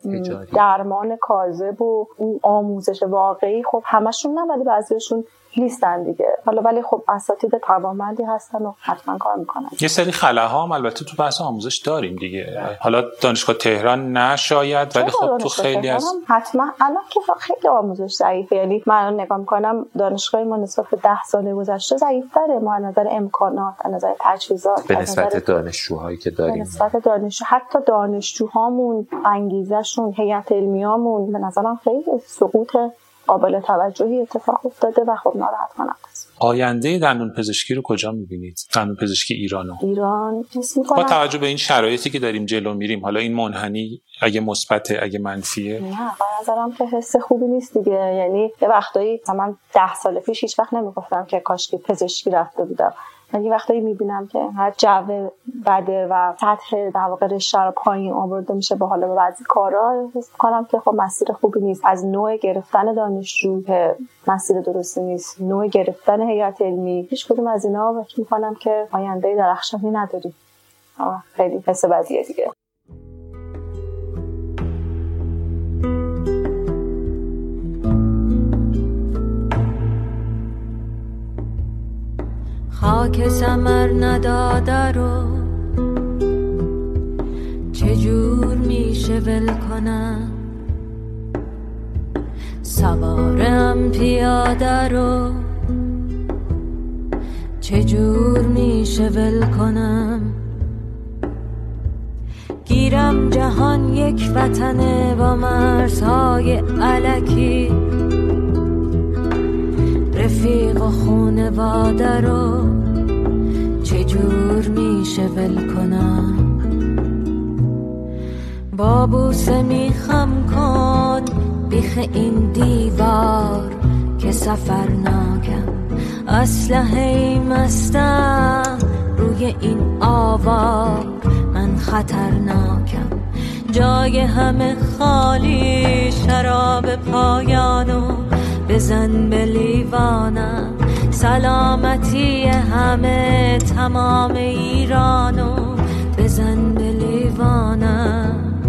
درمان کاذب و اون آموزش واقعی خب همشون نه ولی بعضیشون نیستن دیگه. حالا ولی خب اساتید توانمندی هستن و حتما کار می‌کنن. یه سری خلاها هم البته تو بحث آموزش داریم دیگه. حالا دانشگاه تهران نشاید ولی خب تو خیلی از حتما. الان که خیلی آموزش ضعیفه. یعنی من الان نگاه می‌کنم دانشگاه ما نسبت به ده سال گذشته ضعیفتره. ما از نظر امکانات از نظر تجهیزات به نسبت نظر- دانشجوهایی که به داریم نسبت دانشجو حتی دانشجوهامون انگیزشون هیئت علمیامون به نظرم خیلی سقوط قابل توجهی اتفاق افتاده و خب ناراحت کننده است. آینده دندون پزشکی رو کجا می‌بینید؟ دندون پزشکی ایرانو ایران با توجه به این شرایطی که داریم جلو میریم حالا این منحنی اگه مثبته اگه منفیه؟ نه به نظرم که حس خوبی نیست دیگه. یعنی یه وقتایی من ده سال پیش هیچ وقت نمی‌گفتم که کاش که پزشکی رفته بودم. یه وقتایی می‌بینم که هر جو بده و سطح در واقع رشته رو پایین آورده میشه به حالا به بعضی کارا حس کنم که خب مسیر خوبی نیست. از نوع گرفتن دانشجو که مسیر درستی نیست نوع گرفتن هیئت علمی هیچ کدوم از اینا فکر می‌کنم که آینده درخشانی نداریم. خیلی حس بدیه دیگه. خاک سمر نداده رو. چجور میشه ول کنم؟ سوارم پیاده رو. چجور میشه ول کنم؟ گیرم جهان یک وطنه با مرزهای علکی. خونواده رو چجور میشه ول کنم؟ با بوسه میخم کن بیخ این دیوار که سفرناکم اسلحه مستم روی این آوار من خطرناکم. جای همه خالی شراب پایانو بزن به لیوانم. سلامتی همه تمام ایرانو بزن به لیوانم.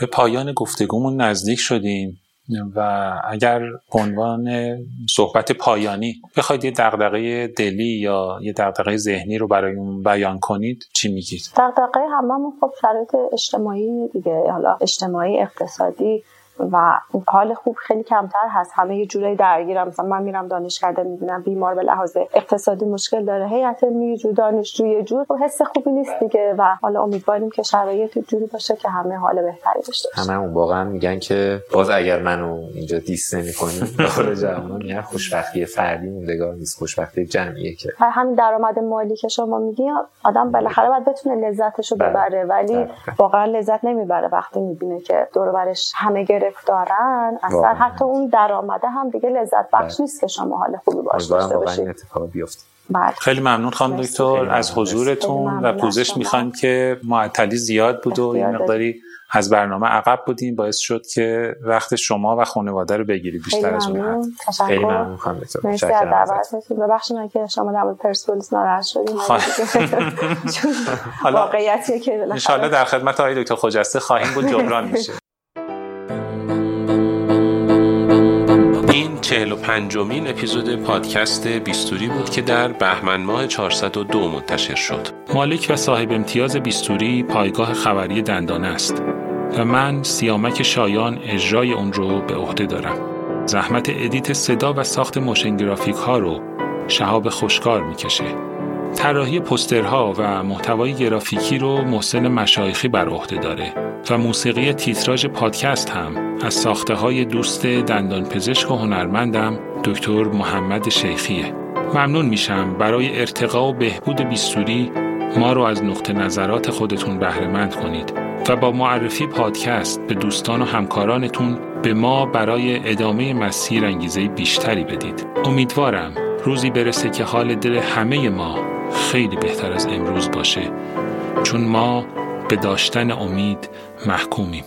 به پایان گفتگومون نزدیک شدیم و اگر به عنوان صحبت پایانی بخواید یه دغدغه دلی یا یه دغدغه ذهنی رو برای اون بیان کنید چی میگید؟ دغدغه هممون خب شرایط اجتماعی دیگه. حالا اجتماعی اقتصادی و حال خوب خیلی کمتر هست. همه یه جورایی درگیرم. مثلا من میرم دانشکده می‌بینم بیمار به لحاظ اقتصادی مشکل داره. هیئت میجو دانشجو یه جور خب حس خوبی نیست دیگه و حالا امیدواریم که شرایط جوری باشه که همه حال بهتری داشته همه اون واقعا میگن که باز اگر منو اینجا دیس نمی‌کنی داخل جوان میگن خوشبختی فردی موندگار نیست. خوشبختی جمعیه که. همین درآمد مالی که شما میگی آدم بالاخره باید بتونه لذتشو ببره. ولی واقعا لذت نمی‌بره وقتی می‌بینه که دور برش همه گرفتارن اصلا حتی اون درآمده هم دیگه لذت بخش نیست که شما حال خوبی باش داشته باشید. بله. خیلی ممنون خانم دکتر از حضورتون و پوزش می‌خوایم که معطلی زیاد بود و یه مقداری از برنامه عقب بودیم. باعث شد که وقت شما و خانواده رو بگیری بیشتر از اون حد. خیلی ممنون خانم دکتر. مرسی از دعوتتون. ببخشید من که شما در مورد پرسپولیس ناراحت شدیم. *laughs* حالا واقعیتیه که ان در خدمت آقای دکتر خجسته خواهیم بود. جبران میشه. *laughs* چهل و پنجمین اپیزود پادکست بیستوری بود که در بهمن ماه 402 منتشر شد. مالک و صاحب امتیاز بیستوری پایگاه خبری دندانه است و من سیامک شایان اجرای اون رو به عهده دارم. زحمت ادیت صدا و ساخت موشن گرافیک ها رو شهاب خوشکار می‌کشه. طراحی پسترها و محتوای گرافیکی رو محسن مشایخی بر عهده داره و موسیقی تیتراژ پادکست هم از ساخته های دوست دندان پزشک و هنرمندم دکتر محمد شیخیه. ممنون میشم برای ارتقا و بهبود بیستوری ما رو از نقطه نظرات خودتون بهرهمند کنید و با معرفی پادکست به دوستان و همکارانتون به ما برای ادامه مسیر انگیزه بیشتری بدید. امیدوارم روزی برسه که حال دل همه ما خیلی بهتر از امروز باشه چون ما به داشتن امید محکومیم.